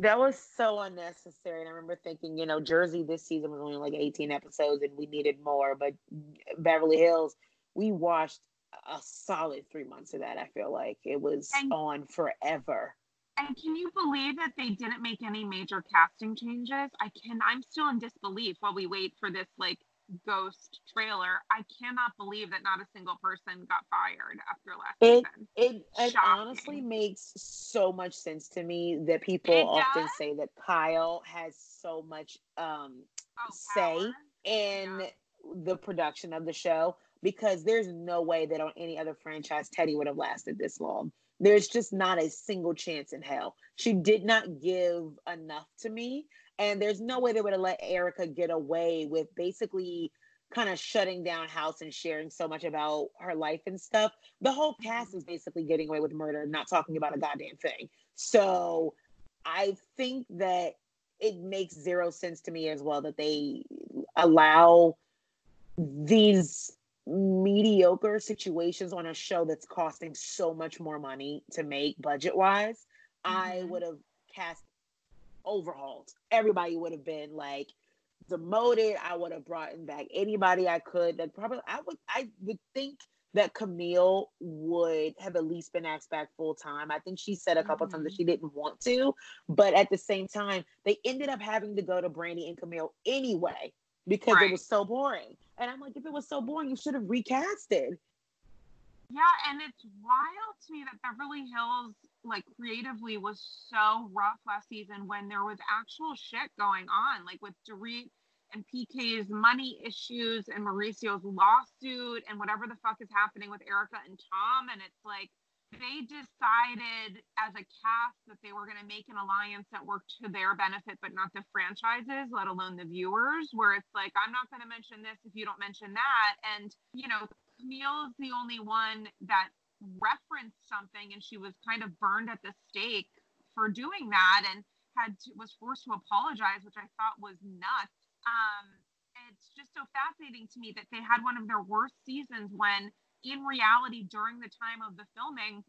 That was so unnecessary. And I remember thinking, you know, Jersey this season was only like 18 episodes and we needed more. But Beverly Hills, we watched a solid three months of that. I feel like it was and, on forever. And can you believe that they didn't make any major casting changes? I can, I'm still in disbelief while we wait for this like Ghost trailer, I cannot believe that not a single person got fired after last it, season. It, it honestly makes so much sense to me that people it often does? say that Kyle has so much um, oh, say in yeah. the production of the show because there's no way that on any other franchise Teddi would have lasted this long. There's just not a single chance in hell. She did not give enough to me. And there's no way they would have let Erika get away with basically kind of shutting down house and sharing so much about her life and stuff. The whole cast is basically getting away with murder, not talking about a goddamn thing. So I think that it makes zero sense to me as well that they allow these mediocre situations on a show that's costing so much more money to make budget wise. Mm-hmm. I would have cast overhauled. Everybody would have been like demoted. I would have brought in back anybody I could. That probably I would I would think that Camille would have at least been asked back full time. I think she said a couple mm-hmm. times that mm-hmm. she didn't want to, but at the same time, they ended up having to go to Brandi and Camille anyway because right. it was so boring. And I'm like, if it was so boring, you should have recasted. Yeah, and it's wild to me that Beverly Hills like creatively was so rough last season when there was actual shit going on, like with Dorit and PK's money issues and Mauricio's lawsuit and whatever the fuck is happening with Erika and Tom. And it's like they decided as a cast that they were going to make an alliance that worked to their benefit, but not the franchises, let alone the viewers. Where it's like, I'm not going to mention this if you don't mention that. And, you know, Camille is the only one that referenced something and she was kind of burned at the stake for doing that and had to, was forced to apologize, which I thought was nuts. Um, it's just so fascinating to me that they had one of their worst seasons when, in reality, during the time of the filming,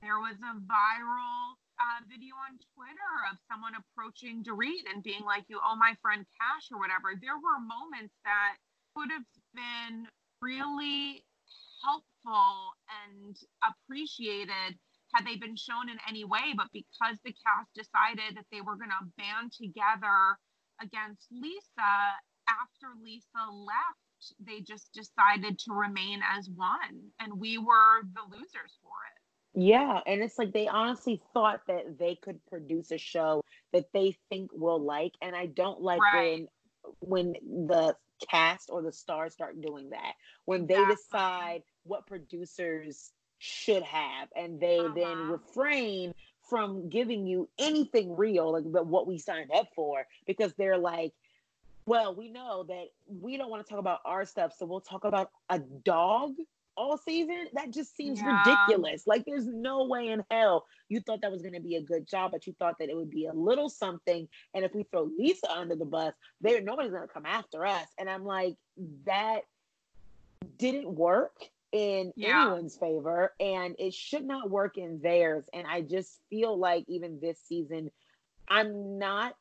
there was a viral uh, video on Twitter of someone approaching Dorit and being like, "You owe my friend cash" or whatever. There were moments that could have been really helpful and appreciated had they been shown in any way. But because the cast decided that they were going to band together against Lisa after Lisa left, they just decided to remain as one. And we were the losers for it. Yeah, and it's like they honestly thought that they could produce a show that they think will like, and I don't like right. when when the cast or the stars start doing that when they decide what producers should have and they uh-huh. then refrain from giving you anything real like what we signed up for because they're like well we know that we don't want to talk about our stuff so we'll talk about a dog all season, that just seems yeah. ridiculous. Like there's no way in hell you thought that was going to be a good job, but you thought that it would be a little something. And if we throw Lisa under the bus, there nobody's going to come after us. And I'm like, that didn't work in yeah. anyone's favor, and it should not work in theirs. And I just feel like even this season, I'm not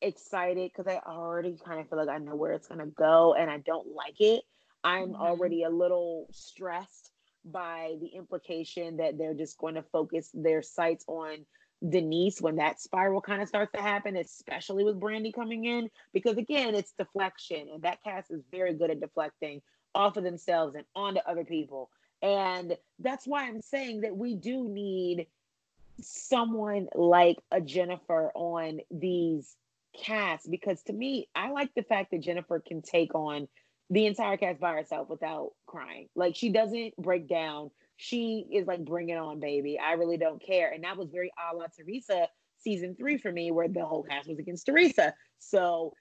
excited because I already kind of feel like I know where it's going to go, and I don't like it I'm mm-hmm. already a little stressed by the implication that they're just going to focus their sights on Denise when that spiral kind of starts to happen, especially with Brandi coming in, because again, it's deflection, and that cast is very good at deflecting off of themselves and onto other people. And that's why I'm saying that we do need someone like a Jennifer on these casts, because to me, I like the fact that Jennifer can take on the entire cast by herself without crying. Like she doesn't break down. She is like, bring it on, baby. I really don't care. And that was very a la Teresa season three for me, where the whole cast was against Teresa. So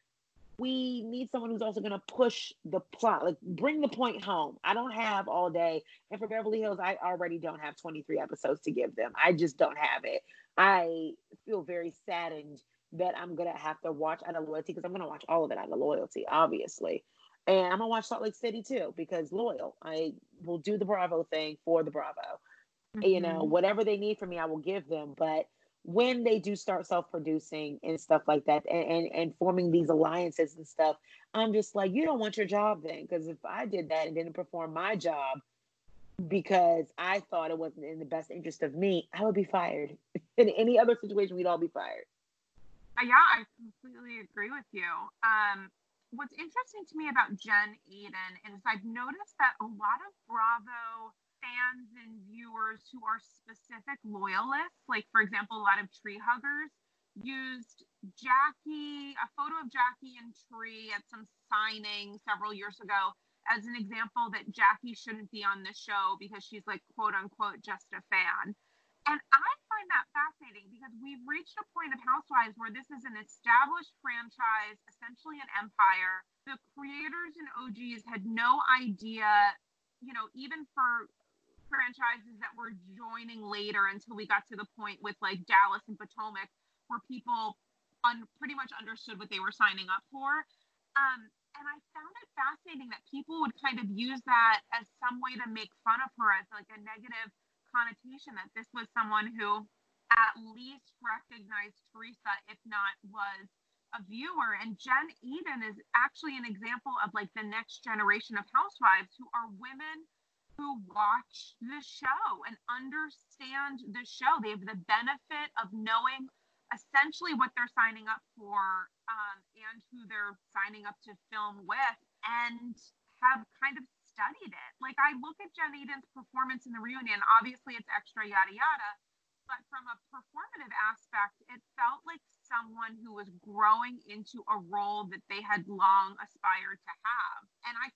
we need someone who's also going to push the plot, like bring the point home. I don't have all day. And for Beverly Hills, I already don't have 23 episodes to give them. I just don't have it. I feel very saddened that I'm going to have to watch out of loyalty because I'm going to watch all of it out of loyalty, obviously. And I'm gonna watch Salt Lake City too because loyal. I will do the Bravo thing for the Bravo. Mm-hmm. You know, mm-hmm. whatever they need from me, I will give them. But when they do start self-producing and stuff like that and, and, and forming these alliances and stuff, I'm just like, you don't want your job then. Because if I did that and didn't perform my job because I thought it wasn't in the best interest of me, I would be fired. in any other situation, we'd all be fired. Uh, yeah, I completely agree with you. Um, what's interesting to me about Jen Aydin is I've noticed that a lot of Bravo fans and viewers who are specific loyalists, like for example, a lot of tree huggers, used Jackie, a photo of Jackie and Tree at some signing several years ago as an example that Jackie shouldn't be on the show because she's like quote unquote just a fan. And I find that fascinating because we've reached a point of Housewives where this is an established franchise, essentially an empire. The creators and OGs had no idea, you know, even for franchises that were joining later until we got to the point with like Dallas and Potomac, where people un- pretty much understood what they were signing up for. Um, and I found it fascinating that people would kind of use that as some way to make fun of her as like a negative connotation that this was someone who at least recognized Teresa, if not was a viewer. And Jen Aydin is actually an example of like the next generation of housewives who are women who watch the show and understand the show. They have the benefit of knowing essentially what they're signing up for um, and who they're signing up to film with and have kind of studied it. Like I look at Jen Aydin's performance in the reunion, obviously it's extra yada yada, but from a performative aspect, it felt like someone who was growing into a role that they had long aspired to have. And I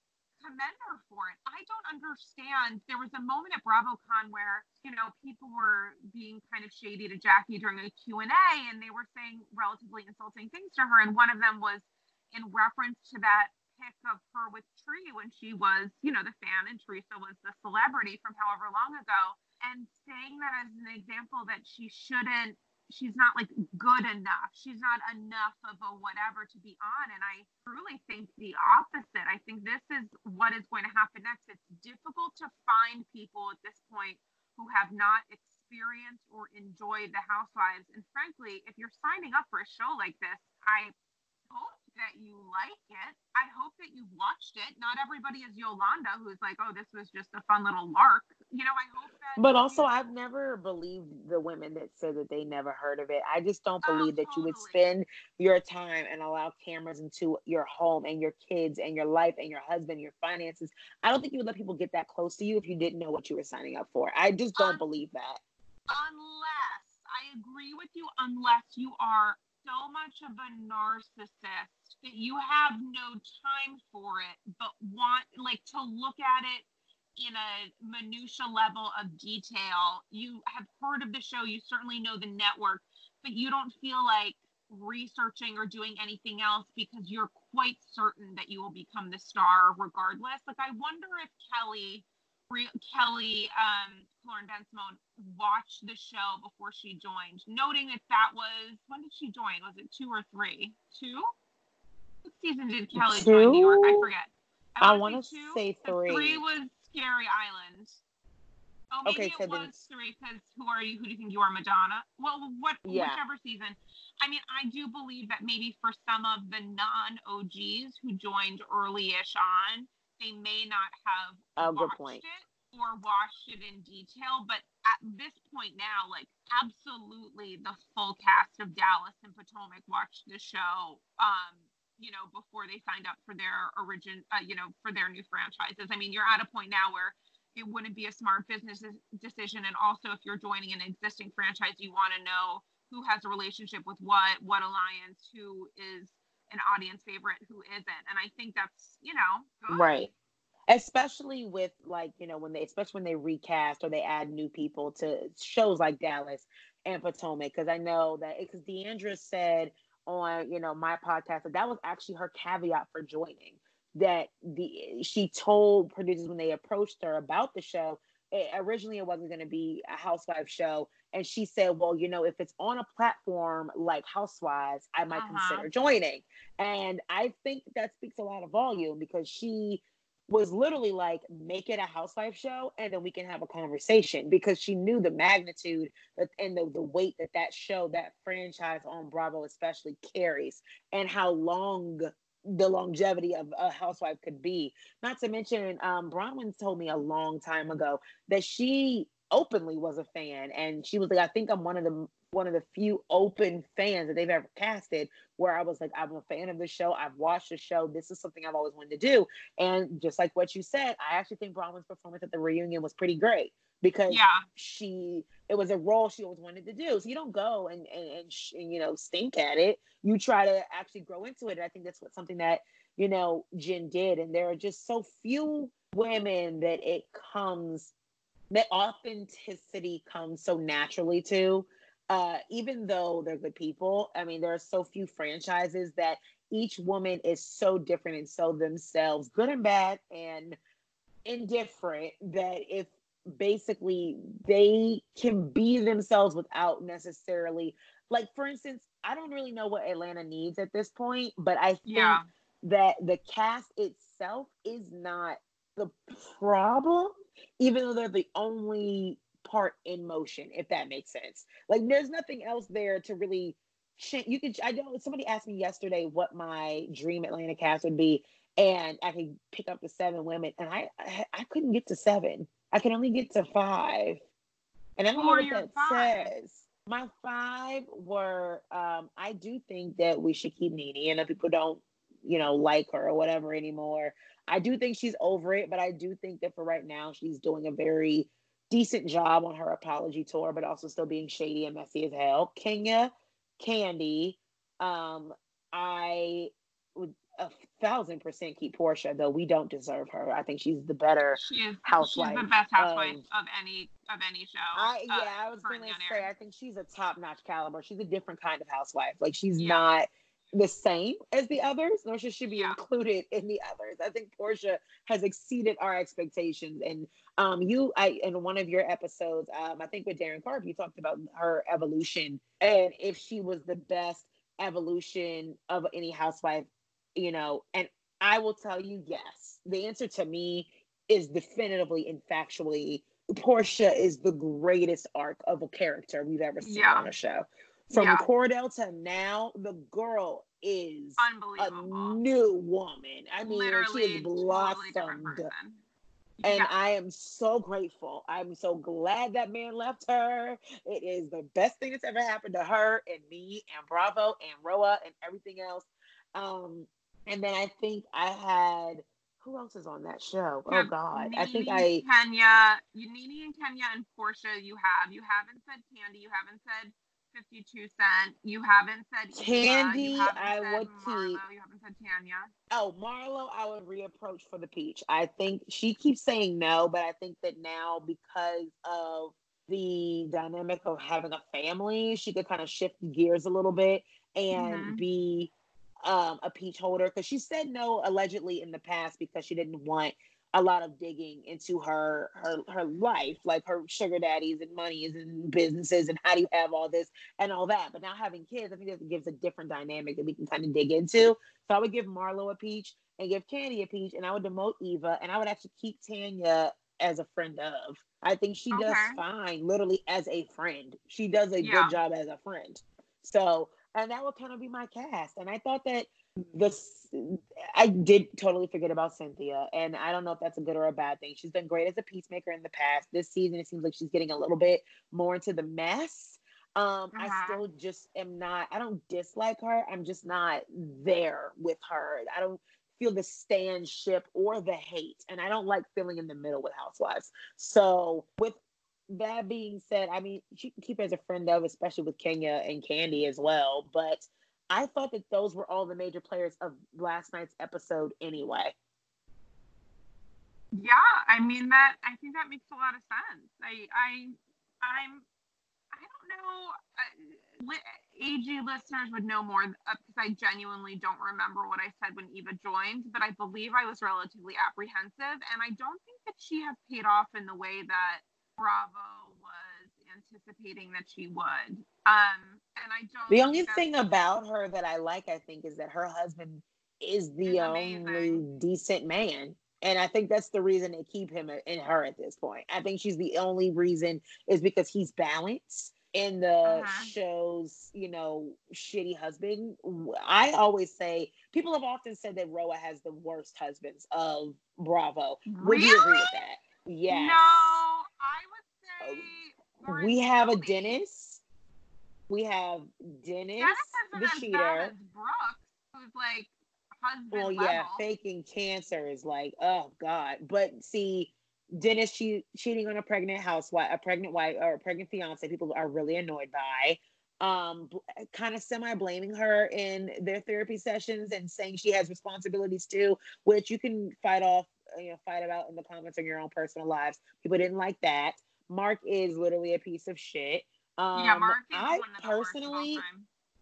commend her for it. I don't understand. There was a moment at BravoCon where, you know, people were being kind of shady to Jackie during a Q&A and they were saying relatively insulting things to her and one of them was in reference to that pic of her with Tree when she was, you know, the fan and Teresa was the celebrity from however long ago. And saying that as an example that she shouldn't, she's not like good enough. She's not enough of a whatever to be on. And I truly think the opposite. I think this is what is going to happen next. It's difficult to find people at this point who have not experienced or enjoyed the housewives. And frankly, if you're signing up for a show like this, I hope that you like it. I hope that you've watched it. Not everybody is Yolanda, who's like, oh, this was just a fun little lark. You know, I hope that. But also, you... I've never believed the women that said that they never heard of it. I just don't oh, believe oh, that totally. you would spend your time and allow cameras into your home and your kids and your life and your husband, your finances. I don't think you would let people get that close to you if you didn't know what you were signing up for. I just don't um, believe that. Unless I agree with you, unless you are so much of a narcissist that you have no time for it, but want like to look at it in a minutia level of detail. You have heard of the show, you certainly know the network, but you don't feel like researching or doing anything else because you're quite certain that you will become the star regardless. Like I wonder if Kelly Kelly um, Killoren Bensimon watched the show before she joined, noting that that was when did she join? Was it two or three? Two? What season did Kelly two? join New York? I forget. I, I want to say three. three was Scary Island. Oh, maybe okay, so it was three because who are you? Who do you think you are, Madonna? Well, what yeah. whichever season. I mean, I do believe that maybe for some of the non OGs who joined early-ish on, they may not have oh, watched it or watched it in detail. But at this point now, like absolutely, the full cast of Dallas and Potomac watched the show. Um, you know, before they signed up for their origin, uh, you know, for their new franchises. I mean, you're at a point now where it wouldn't be a smart business decision. And also, if you're joining an existing franchise, you want to know who has a relationship with what, what alliance, who is an audience favorite, who isn't. And I think that's, you know, good. right. Especially with like, you know, when they, especially when they recast or they add new people to shows like Dallas and Potomac. Cause I know that, because D'Andra said on, you know, my podcast that that was actually her caveat for joining that the she told producers when they approached her about the show it, originally it wasn't going to be a housewife show and she said well you know if it's on a platform like housewives i might uh-huh. consider joining and i think that speaks a lot of volume because she was literally like make it a housewife show and then we can have a conversation because she knew the magnitude and the, the weight that that show that franchise on bravo especially carries and how long the longevity of a housewife could be. Not to mention, um, Braunwyn told me a long time ago that she openly was a fan, and she was like, "I think I'm one of the one of the few open fans that they've ever casted." Where I was like, "I'm a fan of the show. I've watched the show. This is something I've always wanted to do." And just like what you said, I actually think Braunwyn's performance at the reunion was pretty great because yeah. she it was a role she always wanted to do. So you don't go and and, and, sh- and, you know stink at it. You try to actually grow into it. And I think that's what something that you know Jen did. And there are just so few women that it comes that authenticity comes so naturally to. Uh, even though they're good people, I mean, there are so few franchises that each woman is so different and so themselves, good and bad, and indifferent that if basically they can be themselves without necessarily like for instance i don't really know what atlanta needs at this point but i think yeah. that the cast itself is not the problem even though they're the only part in motion if that makes sense like there's nothing else there to really change you could i don't somebody asked me yesterday what my dream atlanta cast would be and i could pick up the seven women and i i, I couldn't get to seven I can only get to five. And I don't know what that five? says. My five were um, I do think that we should keep Nene. and if people don't, you know, like her or whatever anymore. I do think she's over it, but I do think that for right now she's doing a very decent job on her apology tour, but also still being shady and messy as hell. Kenya, Candy, um, I would a thousand percent keep Portia, though we don't deserve her. I think she's the better she is, housewife. She's the best housewife of, of any of any show. I, uh, yeah, I was gonna say I think she's a top notch caliber. She's a different kind of housewife. Like she's yeah. not the same as the others, nor should she be yeah. included in the others. I think Portia has exceeded our expectations. And um, you, I in one of your episodes, um, I think with Darryn Carp, you talked about her evolution and if she was the best evolution of any housewife you know, and I will tell you, yes, the answer to me is definitively and factually Portia is the greatest arc of a character we've ever seen yeah. on a show. From yeah. Kordell to now, the girl is a new woman. I mean, Literally, she has blossomed. Totally and yeah. I am so grateful. I'm so glad that man left her. It is the best thing that's ever happened to her and me and Bravo and Roa and everything else. Um, and then I think I had who else is on that show? Oh God, I think I Kenya, you Nene and Kenya and Portia. You have you haven't said Kandi. You haven't said 52 Cent. You haven't said Kandi. I would Marlo, keep. You haven't said Tanya. Oh, Marlo, I would reapproach for the peach. I think she keeps saying no, but I think that now because of the dynamic of having a family, she could kind of shift gears a little bit and mm-hmm. be um, a peach holder because she said no allegedly in the past because she didn't want a lot of digging into her her her life, like her sugar daddies and monies and businesses and how do you have all this and all that. But now having kids, I think that gives a different dynamic that we can kind of dig into. So I would give Marlo a peach and give Kandi a peach, and I would demote Eva, and I would actually keep Tanya as a friend of. I think she okay. does fine, literally as a friend. She does a yeah. good job as a friend. So, and that would kind of be my cast. And I thought that this, I did totally forget about Cynthia, and I don't know if that's a good or a bad thing. She's been great as a peacemaker in the past. This season, it seems like she's getting a little bit more into the mess. Um, uh-huh. I still just am not. I don't dislike her. I'm just not there with her. I don't feel the stand ship or the hate. And I don't like feeling in the middle with housewives. So with that being said, I mean, she can keep her as a friend of, especially with Kenya and Kandi as well. But I thought that those were all the major players of last night's episode anyway. Yeah, I mean that I think that makes a lot of sense. I I I'm I don't know. Uh, AG listeners would know more uh, because I genuinely don't remember what I said when Eva joined, but I believe I was relatively apprehensive, and I don't think that she has paid off in the way that Bravo anticipating that she would. Um, and I don't. The only thing about her that I like, I think, is that her husband is the only decent man. And I think that's the reason they keep him in her at this point. I think she's the only reason is because he's balanced in the uh-huh. show's, you know, shitty husband. I always say people have often said that Roa has the worst husbands of Bravo. Would you agree with that? Yes. No, I would say oh, we have a Dennis. We have Dennis, Dennis the cheater. Brooks, who's like husband. Well, yeah, faking cancer is like, oh god. But see, Dennis che- cheating on a pregnant housewife, a pregnant wife, or a pregnant fiance, people are really annoyed by. Um, kind of semi blaming her in their therapy sessions and saying she has responsibilities too, which you can fight off, you know, fight about in the comments on your own personal lives. People didn't like that. Mark is literally a piece of shit. Um, yeah, Mark I personally,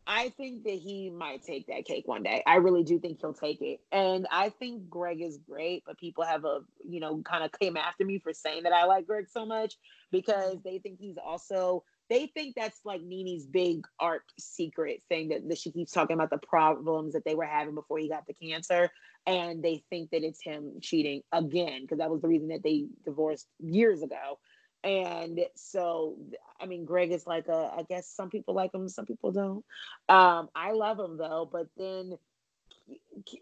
I think that he might take that cake one day. I really do think he'll take it. And I think Greg is great, but people have a, you know, kind of came after me for saying that I like Greg so much because they think he's also they think that's like NeNe's big art secret thing that, that she keeps talking about the problems that they were having before he got the cancer. And they think that it's him cheating again, because that was the reason that they divorced years ago. And so, I mean, Greg is like a, I guess some people like him, some people don't. Um, I love him though, but then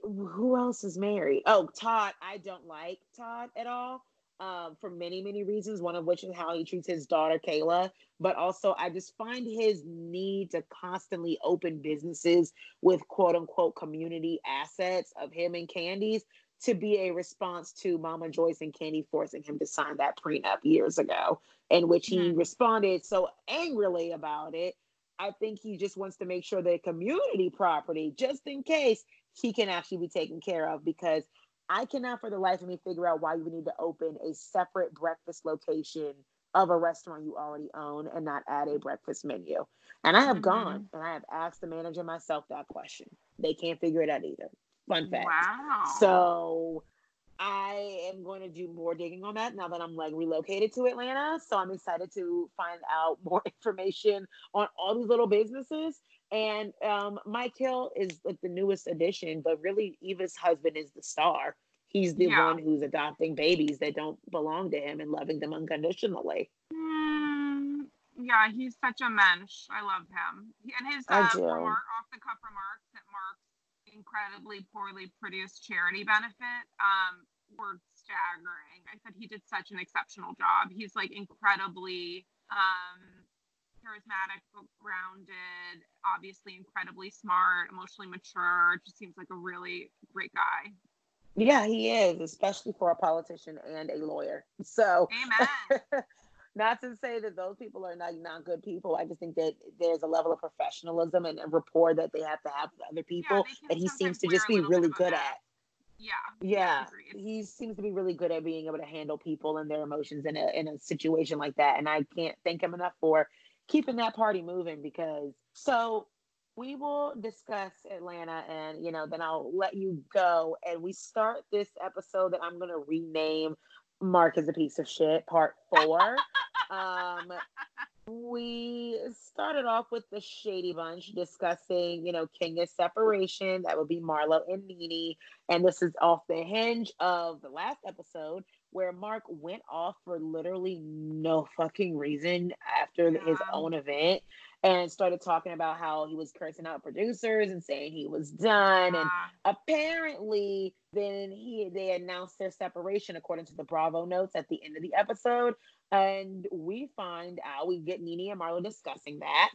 who else is married? Oh, Todd. I don't like Todd at all. Um, for many, many reasons, one of which is how he treats his daughter Kaela, but also I just find his need to constantly open businesses with quote unquote community assets of him and Kandi's to be a response to Mama Joyce and Kandi forcing him to sign that prenup years ago, in which he mm-hmm. responded so angrily about it. I think he just wants to make sure that community property, just in case, he can actually be taken care of because I cannot for the life of me figure out why you would need to open a separate breakfast location of a restaurant you already own and not add a breakfast menu. And I have mm-hmm. gone and I have asked the manager myself that question. They can't figure it out either. Fun fact. Wow. So I am going to do more digging on that now that I'm like relocated to Atlanta. So I'm excited to find out more information on all these little businesses. And um, Mike Hill is like the newest addition, but really Eva's husband is the star. He's the yeah. one who's adopting babies that don't belong to him and loving them unconditionally. Mm, yeah, he's such a mensch. I love him. And his uh, remark, off the cuff remarks that Mark incredibly poorly produced charity benefit um, were staggering. I said he did such an exceptional job. He's like incredibly um, charismatic, grounded, obviously incredibly smart, emotionally mature. Just seems like a really great guy. Yeah, he is, especially for a politician and a lawyer. So, amen. not to say that those people are not, not good people. I just think that there's a level of professionalism and, rapport that they have to have with other people yeah, that he seems to just be really good at. Yeah. Yeah. He seems to be really good at being able to handle people and their emotions in a in a situation like that. And I can't thank him enough for keeping that party moving because so we will discuss Atlanta and you know then I'll let you go and we start this episode that I'm going to rename Mark is a piece of shit part 4 um we started off with the Shady Bunch discussing, you know, Kenya's separation. That would be Marlo and Nene. And this is off the hinge of the last episode where Mark went off for literally no fucking reason after yeah. his own event and started talking about how he was cursing out producers and saying he was done. Yeah. And apparently, then he they announced their separation according to the Bravo notes at the end of the episode. And we find out we get Nene and Marlo discussing that.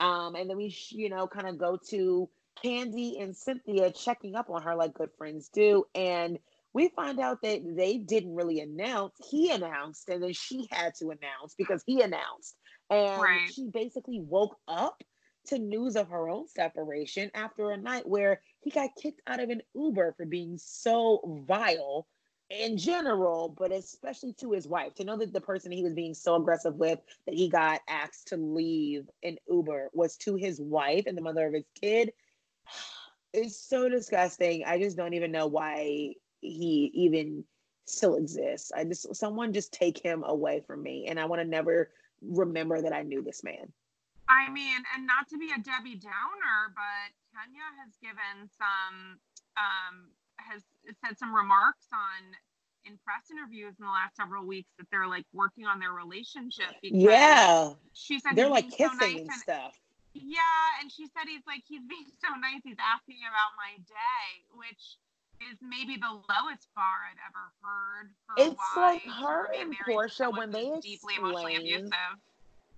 Um, and then we, you know, kind of go to Kandi and Cynthia checking up on her like good friends do. And we find out that they didn't really announce. He announced, and then she had to announce because he announced. And right. she basically woke up to news of her own separation after a night where he got kicked out of an Uber for being so vile in general, but especially to his wife. To know that the person he was being so aggressive with that he got asked to leave an Uber was to his wife and the mother of his kid. It's so disgusting. I just don't even know why he even still exists. I just someone just take him away from me, and I want to never remember that I knew this man. I mean, and not to be a Debbie Downer, but Kenya has given some um, has said some remarks on in press interviews in the last several weeks that they're like working on their relationship. yeah, she said they're like kissing so nice and, stuff. Yeah, and she said he's like he's being so nice. He's asking about my day, which is maybe the lowest bar I've ever heard. it's like her and Porsha when they explain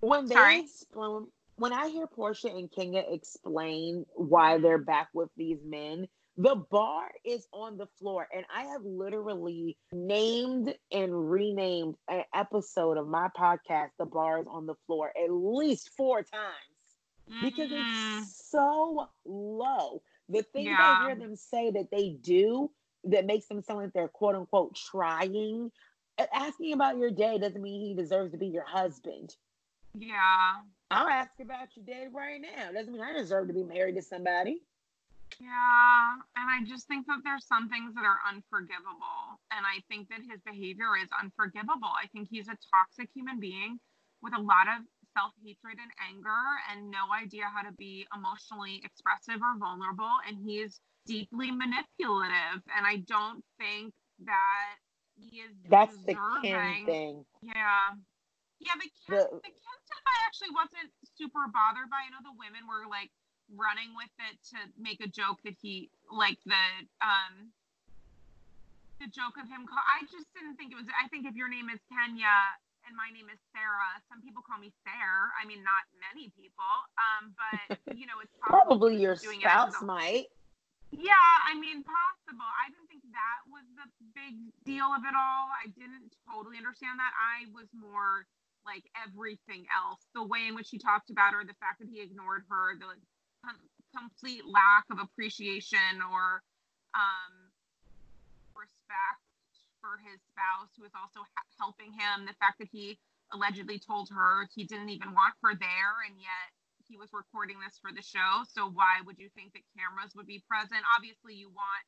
when they Sorry? explain when I hear Porsha and Kenya explain why they're back with these men, the bar is on the floor. And I have literally named and renamed an episode of my podcast, The Bar is on the Floor, at least four times because mm-hmm. it's so low. The things yeah. I hear them say that they do that makes them sound like they're quote unquote trying. Asking about your day doesn't mean he deserves to be your husband. Yeah. I'll ask about your day right now. Doesn't mean I deserve to be married to somebody. Yeah, and I just think that there's some things that are unforgivable. And I think that his behavior is unforgivable. I think he's a toxic human being with a lot of self hatred and anger and no idea how to be emotionally expressive or vulnerable. And he's deeply manipulative. And I don't think that he is. That's deserving. the Kim thing. Yeah. Yeah, the Kim, the, the Kim stuff I actually wasn't super bothered by. I know the women were like, running with it to make a joke that he like the um the joke of him call I just didn't think it was I think if your name is Kenya and my name is Sarah, some people call me Sarah. I mean not many people. Um but you know it's probably your spouse might. Yeah, I mean possible. I didn't think that was the big deal of it all. I didn't totally understand that. I was more like everything else. The way in which he talked about her, the fact that he ignored her, the complete lack of appreciation or um, respect for his spouse who is also ha- helping him. The fact that he allegedly told her he didn't even want her there, and yet he was recording this for the show. So why would you think that cameras would be present? Obviously, you want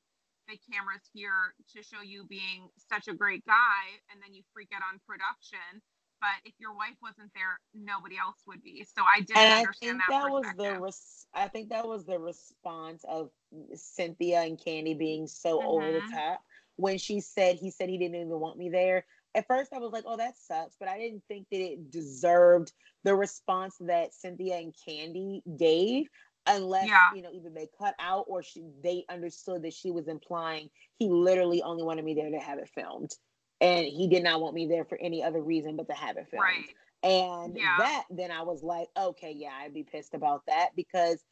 the cameras here to show you being such a great guy, and then you freak out on production but if your wife wasn't there, nobody else would be. So I didn't and understand I think that. that was the res- I think that was the response of Cynthia and Kandi being so mm-hmm. over the top when she said he said he didn't even want me there. At first, I was like, "Oh, that sucks," but I didn't think that it deserved the response that Cynthia and Kandi gave unless yeah. you know either they cut out or she, they understood that she was implying he literally only wanted me there to have it filmed and he did not want me there for any other reason but to have it filmed. Right. And yeah. that then I was like, okay, yeah, I'd be pissed about that because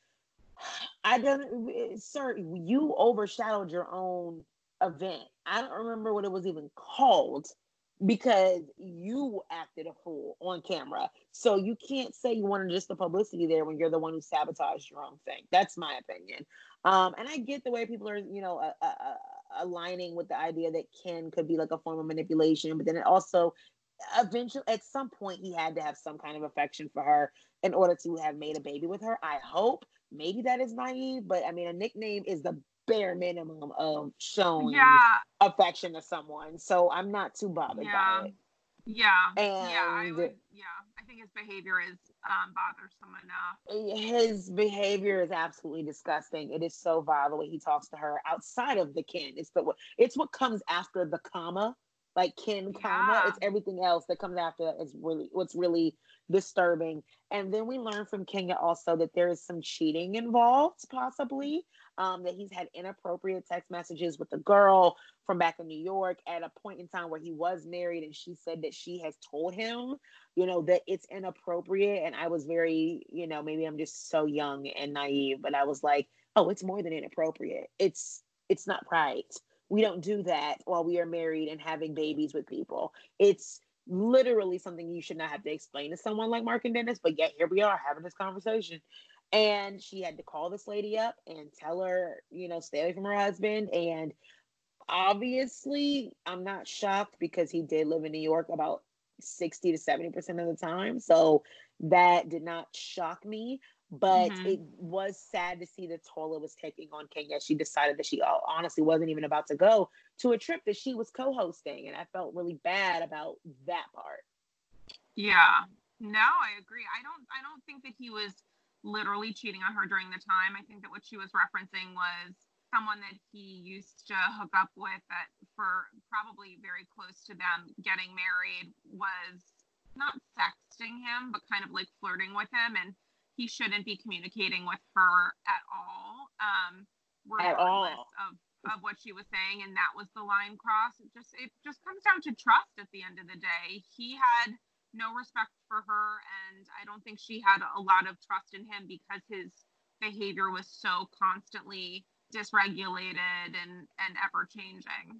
I don't, sir, you overshadowed your own event. I don't remember what it was even called because you acted a fool on camera. So you can't say you wanted just the publicity there when you're the one who sabotaged your own thing. That's my opinion. Um, and I get the way people are, you know, uh, uh, uh aligning with the idea that Ken could be like a form of manipulation, but then it also eventually at some point he had to have some kind of affection for her in order to have made a baby with her. I hope maybe that is naive, but I mean, a nickname is the bare minimum of showing Yeah, affection to someone. So I'm not too bothered Yeah. by it. yeah, yeah. I would, yeah. Think his behavior is um, bothersome enough. His behavior is absolutely disgusting. It is so vile the way he talks to her outside of the Ken. It's the it's what comes after the comma, like Ken comma. Yeah. It's everything else that comes after that is really what's really disturbing. And then we learn from Kenya also that there is some cheating involved, possibly. Um, that he's had inappropriate text messages with a girl from back in New York at a point in time where he was married, and she said that she has told him, you know, that it's inappropriate. And I was very, you know, maybe I'm just so young and naive, but I was like, oh, it's more than inappropriate. It's it's not right. We don't do that while we are married and having babies with people. It's literally something you should not have to explain to someone like Mark and Dennis, but yet here we are having this conversation. And she had to call this lady up and tell her, you know, stay away from her husband. And obviously, I'm not shocked because he did live in New York about 60 to 70% of the time. So that did not shock me. But Mhm. it was sad to see the toll it was taking on Kenya. She decided that she uh, honestly wasn't even about to go to a trip that she was co hosting. And I felt really bad about that part. Yeah. No, I agree. I don't I don't think that he was literally cheating on her during the time. I think that what she was referencing was someone that he used to hook up with that for probably very close to them getting married was not sexting him, but kind of like flirting with him and he shouldn't be communicating with her at all. Um At all. of of what she was saying and that was the line cross. It just it just comes down to trust at the end of the day. He had no respect for her and i don't think she had a lot of trust in him because his behavior was so constantly dysregulated and and ever changing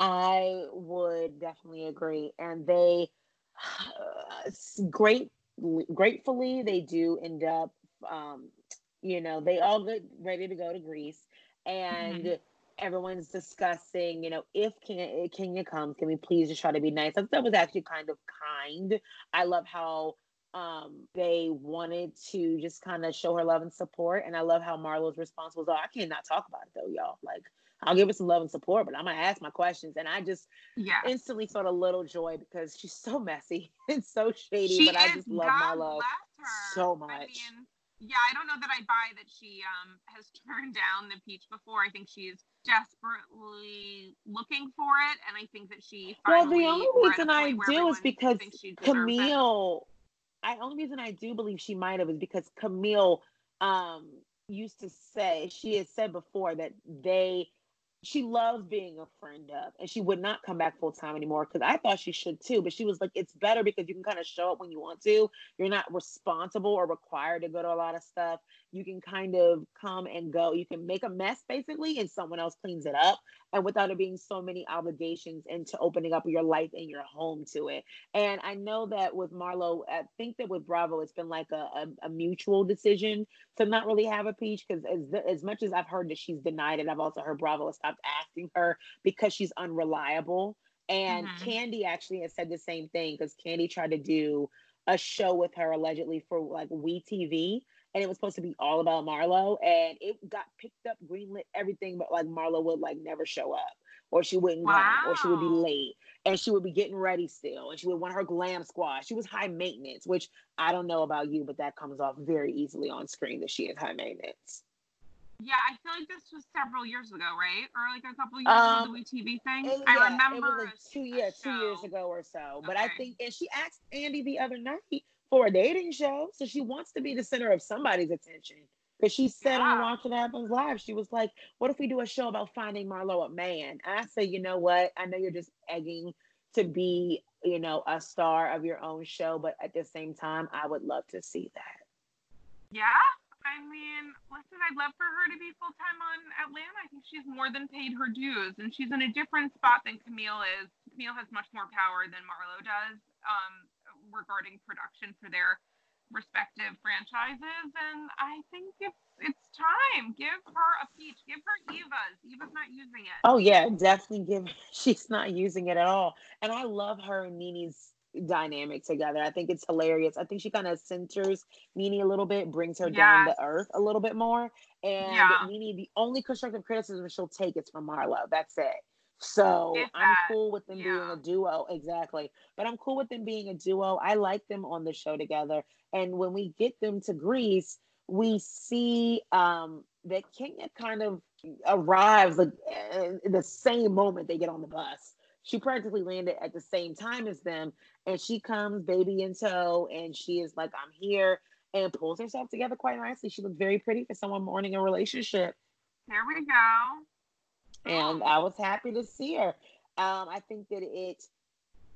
I would definitely agree. And they, great, gratefully, they do end up, um, you know, they all get ready to go to Greece, and everyone's discussing, you know, if Kenya, Kenya comes, can we please just try to be nice? I that was actually kind of kind. I love how um they wanted to just kind of show her love and support and i love how marlo's response was oh i cannot talk about it though y'all like i'll give her some love and support but i'm gonna ask my questions and i just yeah instantly felt a little joy because she's so messy and so shady she but i just love God marlo so I much. mean, yeah, I don't know that I buy that she um has turned down the peach before. I think she's desperately looking for it, and I think that she. well the only we're at a reason i do is because thinks she deserves it. camille i only reason i do believe she might have is because camille um used to say she has said before that they she loves being a friend of and she would not come back full time anymore because i thought she should too but she was like it's better because you can kind of show up when you want to. You're not responsible or required to go to a lot of stuff you can kind of come and go. You can make a mess basically and someone else cleans it up and without it being so many obligations into opening up your life and your home to it. And i know that with marlo i think that with bravo it's been like a, a, a mutual decision to not really have a peach because as, as much as i've heard that she's denied it i've also heard bravo has stopped asking her because she's unreliable. And Mhm. kandi actually has said the same thing because kandi tried to do a show with her allegedly for like we tv and it was supposed to be all about Marlo, and it got picked up, greenlit, everything, but like Marlo would like never show up, or she wouldn't come, or she would be late, and she would be getting ready still, and she would want her glam squad. She was high maintenance, which I don't know about you, but that comes off very easily on screen that she is high maintenance. Yeah, I feel like this was several years ago, right? Or like a couple years Um, ago, the WeTV thing. It- I yeah, remember it was like two years, two years ago or so. But I think, and she asked Andy the other night for a dating show, so she wants to be the center of somebody's attention. Because she said on. Watch What Happens Live, she was like, "What if we do a show about finding Marlo a man?" And I said, "You know what? I know you're just egging to be, you know, a star of your own show, but at the same time, I would love to see that." Yeah, I mean, listen, I'd love for her to be full time on Atlanta. I think she's more than paid her dues, and she's in a different spot than Camille is. Camille has much more power than Marlo does um, regarding production for their respective franchises, and I think it's it's time. Give her a peach. Give her Eva's. Eva's not using it. Oh yeah, definitely give. She's not using it at all, and I love her and Nene's dynamic together. I think it's hilarious. I think she kind of centers Nene a little bit, brings her yes. down to earth a little bit more. And yeah. Nene, the only constructive criticism she'll take is from Marlo. That's it. So I'm cool with them yeah. being a duo. Exactly. But I'm cool with them being a duo. I like them on the show together. And when we get them to Greece, we see um, that Kenya kind of arrives like in the same moment they get on the bus. She practically landed at the same time as them, and she comes baby in tow, and she is like, "I'm here," and pulls herself together quite nicely. She looks very pretty for someone mourning a relationship. There we go. And I was happy to see her. Um, I think that it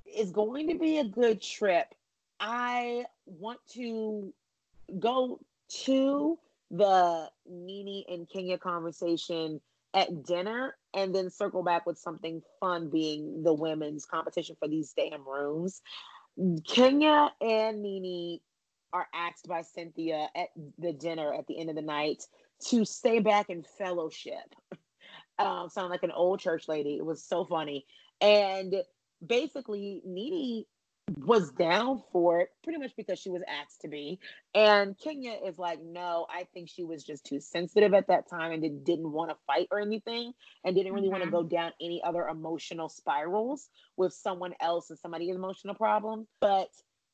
is going to be a good trip. I want to go to the Nene and Kenya conversation at dinner and then circle back with something fun being the women's competition for these damn rooms. Kenya and Nene are asked by Cynthia at the dinner at the end of the night to stay back and fellowship. um, sound like an old church lady. It was so funny. And basically, Nene was down for it pretty much because she was asked to be. And Kenya is like, no, I think she was just too sensitive at that time and didn't want to fight or anything and didn't really mm-hmm. want to go down any other emotional spirals with someone else and somebody's emotional problem. But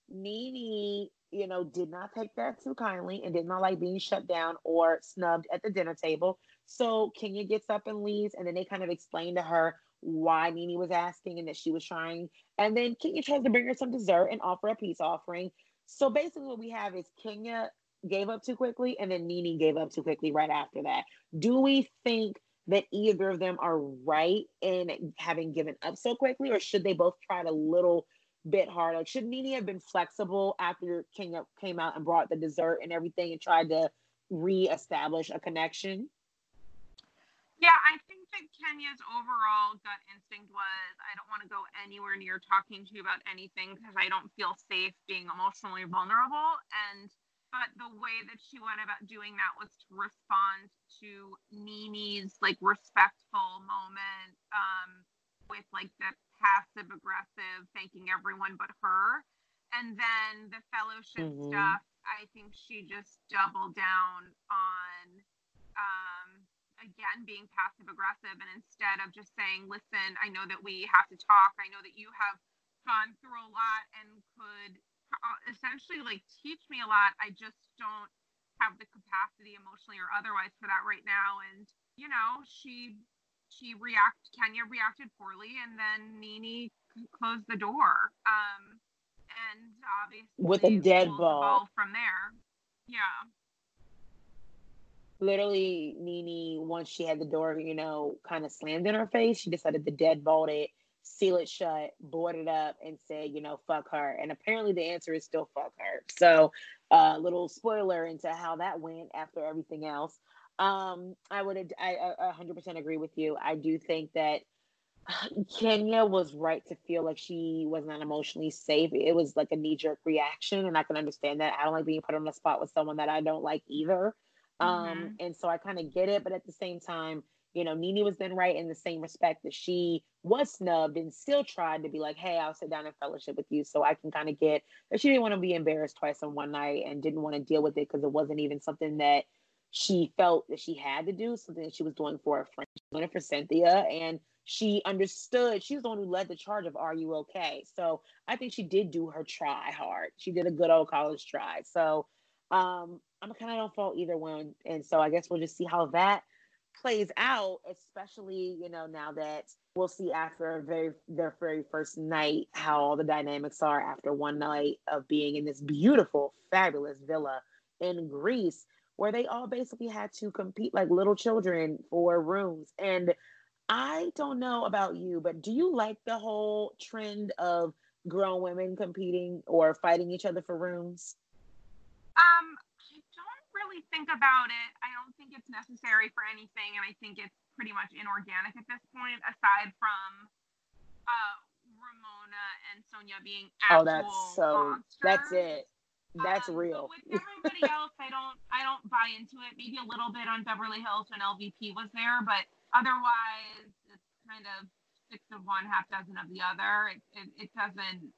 Nene, you know, did not take that too kindly and did not like being shut down or snubbed at the dinner table. So Kenya gets up and leaves, and then they kind of explain to her why Nene was asking and that she was trying. And then Kenya tries to bring her some dessert and offer a peace offering. So basically, what we have is Kenya gave up too quickly, and then Nene gave up too quickly right after that. Do we think that either of them are right in having given up so quickly, or should they both try a little bit harder? Should Nene have been flexible after Kenya came out and brought the dessert and everything and tried to reestablish a connection? Yeah, I think that Kenya's overall gut instinct was I don't want to go anywhere near talking to you about anything because I don't feel safe being emotionally vulnerable. And but the way that she went about doing that was to respond to Nene's like respectful moment um, with like the passive aggressive thanking everyone but her. And then the fellowship mm-hmm. stuff, I think she just doubled down on um, again being passive aggressive and instead of just saying listen i know that we have to talk. I know that you have gone through a lot and could uh, essentially like teach me a lot. I just don't have the capacity emotionally or otherwise for that right now. And you know she she react kenya reacted poorly and then nene closed the door um and obviously with a dead ball. from there. Yeah literally Nene, once she had the door, you know, kind of slammed in her face, she decided to deadbolt it, seal it shut, board it up, and say, you know, fuck her. And apparently the answer is still fuck her. So, a uh, little spoiler into how that went after everything else. Um, I would, I, I 100% agree with you. I do think that Kenya was right to feel like she was not emotionally safe. It was like a knee jerk reaction, and I can understand that. I don't like being put on the spot with someone that I don't like either. Um, mm-hmm. and so I kind of get it, but at the same time, you know, Nene was then right in the same respect that she was snubbed and still tried to be like, hey, I'll sit down and fellowship with you. So I can kind of get that she didn't want to be embarrassed twice in one night and didn't want to deal with it because it wasn't even something that she felt that she had to do, something that she was doing for a friend, doing it for Cynthia. And she understood, she was the one who led the charge of Are You Okay? So I think she did do her try hard. She did a good old college try. So um, I'm kind of don't fault either one, and so I guess we'll just see how that plays out. Especially, you know, now that we'll see after very their very first night how all the dynamics are after one night of being in this beautiful, fabulous villa in Greece, where they all basically had to compete like little children for rooms. And I don't know about you, but do you like the whole trend of grown women competing or fighting each other for rooms? Um, really think about it. I don't think it's necessary for anything, and I think it's pretty much inorganic at this point, aside from uh, Ramona and Sonja being actual oh, that's so. Monsters. That's it. That's um, real. with everybody else, I don't. I don't buy into it. Maybe a little bit on Beverly Hills when LVP was there, but otherwise, it's kind of six of one, half dozen of the other. It, it, it doesn't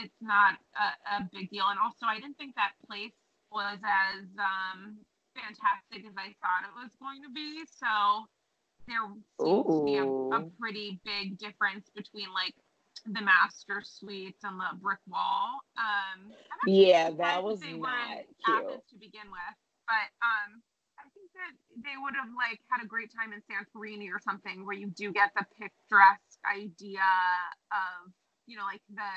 it's not a, a big deal. And also, I didn't think that place was as um, fantastic as I thought it was going to be. So there seems Ooh. to be a, a pretty big difference between like the master suites and the brick wall. Um, yeah, that was not cute to begin with, but um, I think that they would have like had a great time in Santorini or something where you do get the picturesque idea of you know like the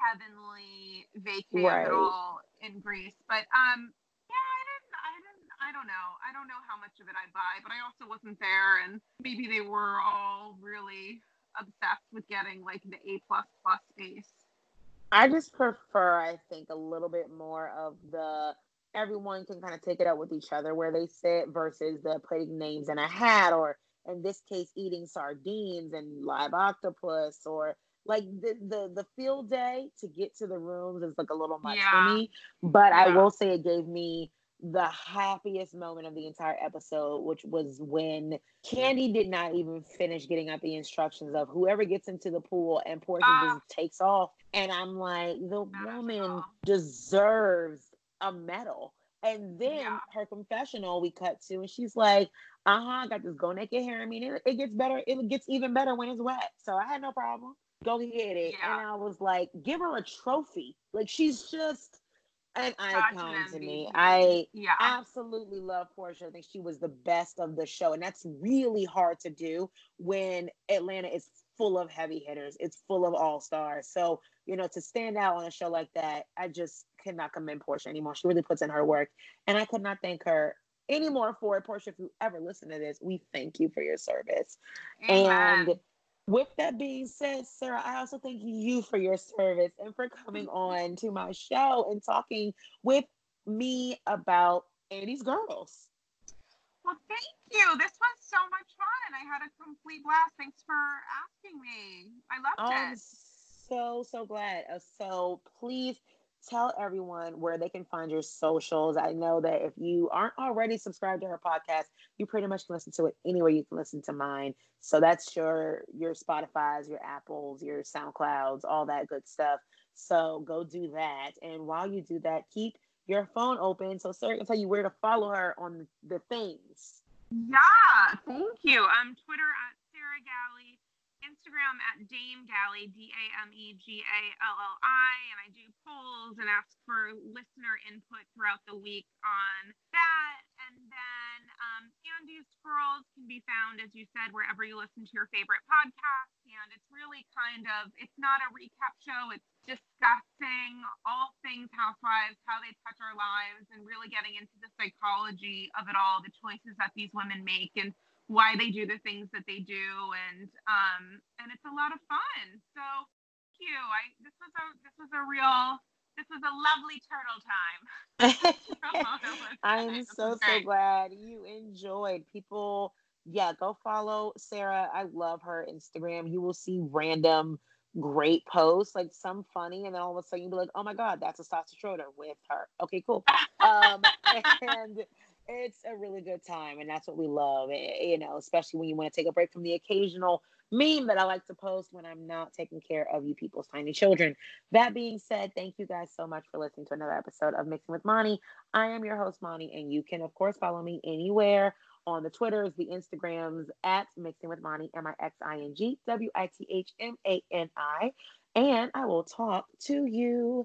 heavenly vacay right. all in Greece. But um, yeah, I didn't, I didn't, I don't know, I don't know how much of it I buy, but I also wasn't there, and maybe they were all really obsessed with getting like the A plus plus space. I just prefer, I think, a little bit more of the everyone can kind of take it up with each other where they sit versus the putting names in a hat or in this case eating sardines and live octopus or like the the the field day to get to the rooms is like a little much yeah. for me but yeah. i will say it gave me the happiest moment of the entire episode, which was when Kandi did not even finish getting out the instructions of whoever gets into the pool and Porsha uh, just takes off. And I'm like, the woman deserves a medal. And then yeah. her confessional we cut to, and she's like, uh huh, I got this go naked hair. I mean, it, it, gets better. It gets even better when it's wet. So I had no problem. Go get it. Yeah. And I was like, give her a trophy. Like, she's just an icon to me. I yeah. absolutely love Porsha. I think she was the best of the show. And that's really hard to do when Atlanta is full of heavy hitters. It's full of all stars. So, you know, to stand out on a show like that, I just cannot commend Porsha anymore. She really puts in her work. And I could not thank her anymore for it. Porsha, if you ever listen to this, we thank you for your service. Amen. And with that being said, Sarah, I also thank you for your service and for coming on to my show and talking with me about Andy's Girls. Well, thank you. This was so much fun. I had a complete blast. Thanks for asking me. I loved oh, it. I'm so, so glad. Uh, so please tell everyone where they can find your socials. I know that if you aren't already subscribed to her podcast, you pretty much can listen to it anywhere you can listen to mine. So that's your your Spotify's, your Apples, your SoundClouds, all that good stuff. So go do that. And while you do that, keep your phone open so Sarah can tell you where to follow her on the things. Yeah, thank you. Um, Twitter at Sarah Galli Instagram at Dame Galli, D A M E G A L L I, and I do polls and ask for listener input throughout the week on that. And then um, Andy's Girls can be found, as you said, wherever you listen to your favorite podcast. And it's really kind of, it's not a recap show, it's discussing all things housewives, how they touch our lives, and really getting into the psychology of it all, the choices that these women make. And why they do the things that they do and um and it's a lot of fun. So thank you. I this was a this was a real this was a lovely turtle time. I'm so so glad you enjoyed. People yeah go follow sarah. I love her instagram. You will see random great posts like some funny and then all of a sudden you'll be like oh my god that's a Stassi Schroeder with her. Okay cool. Um and it's a really good time and that's what we love eh, you know especially when you want to take a break from the occasional meme that i like to post when i'm not taking care of you people's tiny children. That being said thank you guys so much for listening to another episode of mixing with mani i am your host mani and you can of course follow me anywhere on the twitters the instagrams at mixing with mani m-i-x-i-n-g w-i-t-h-m-a-n-i and i will talk to you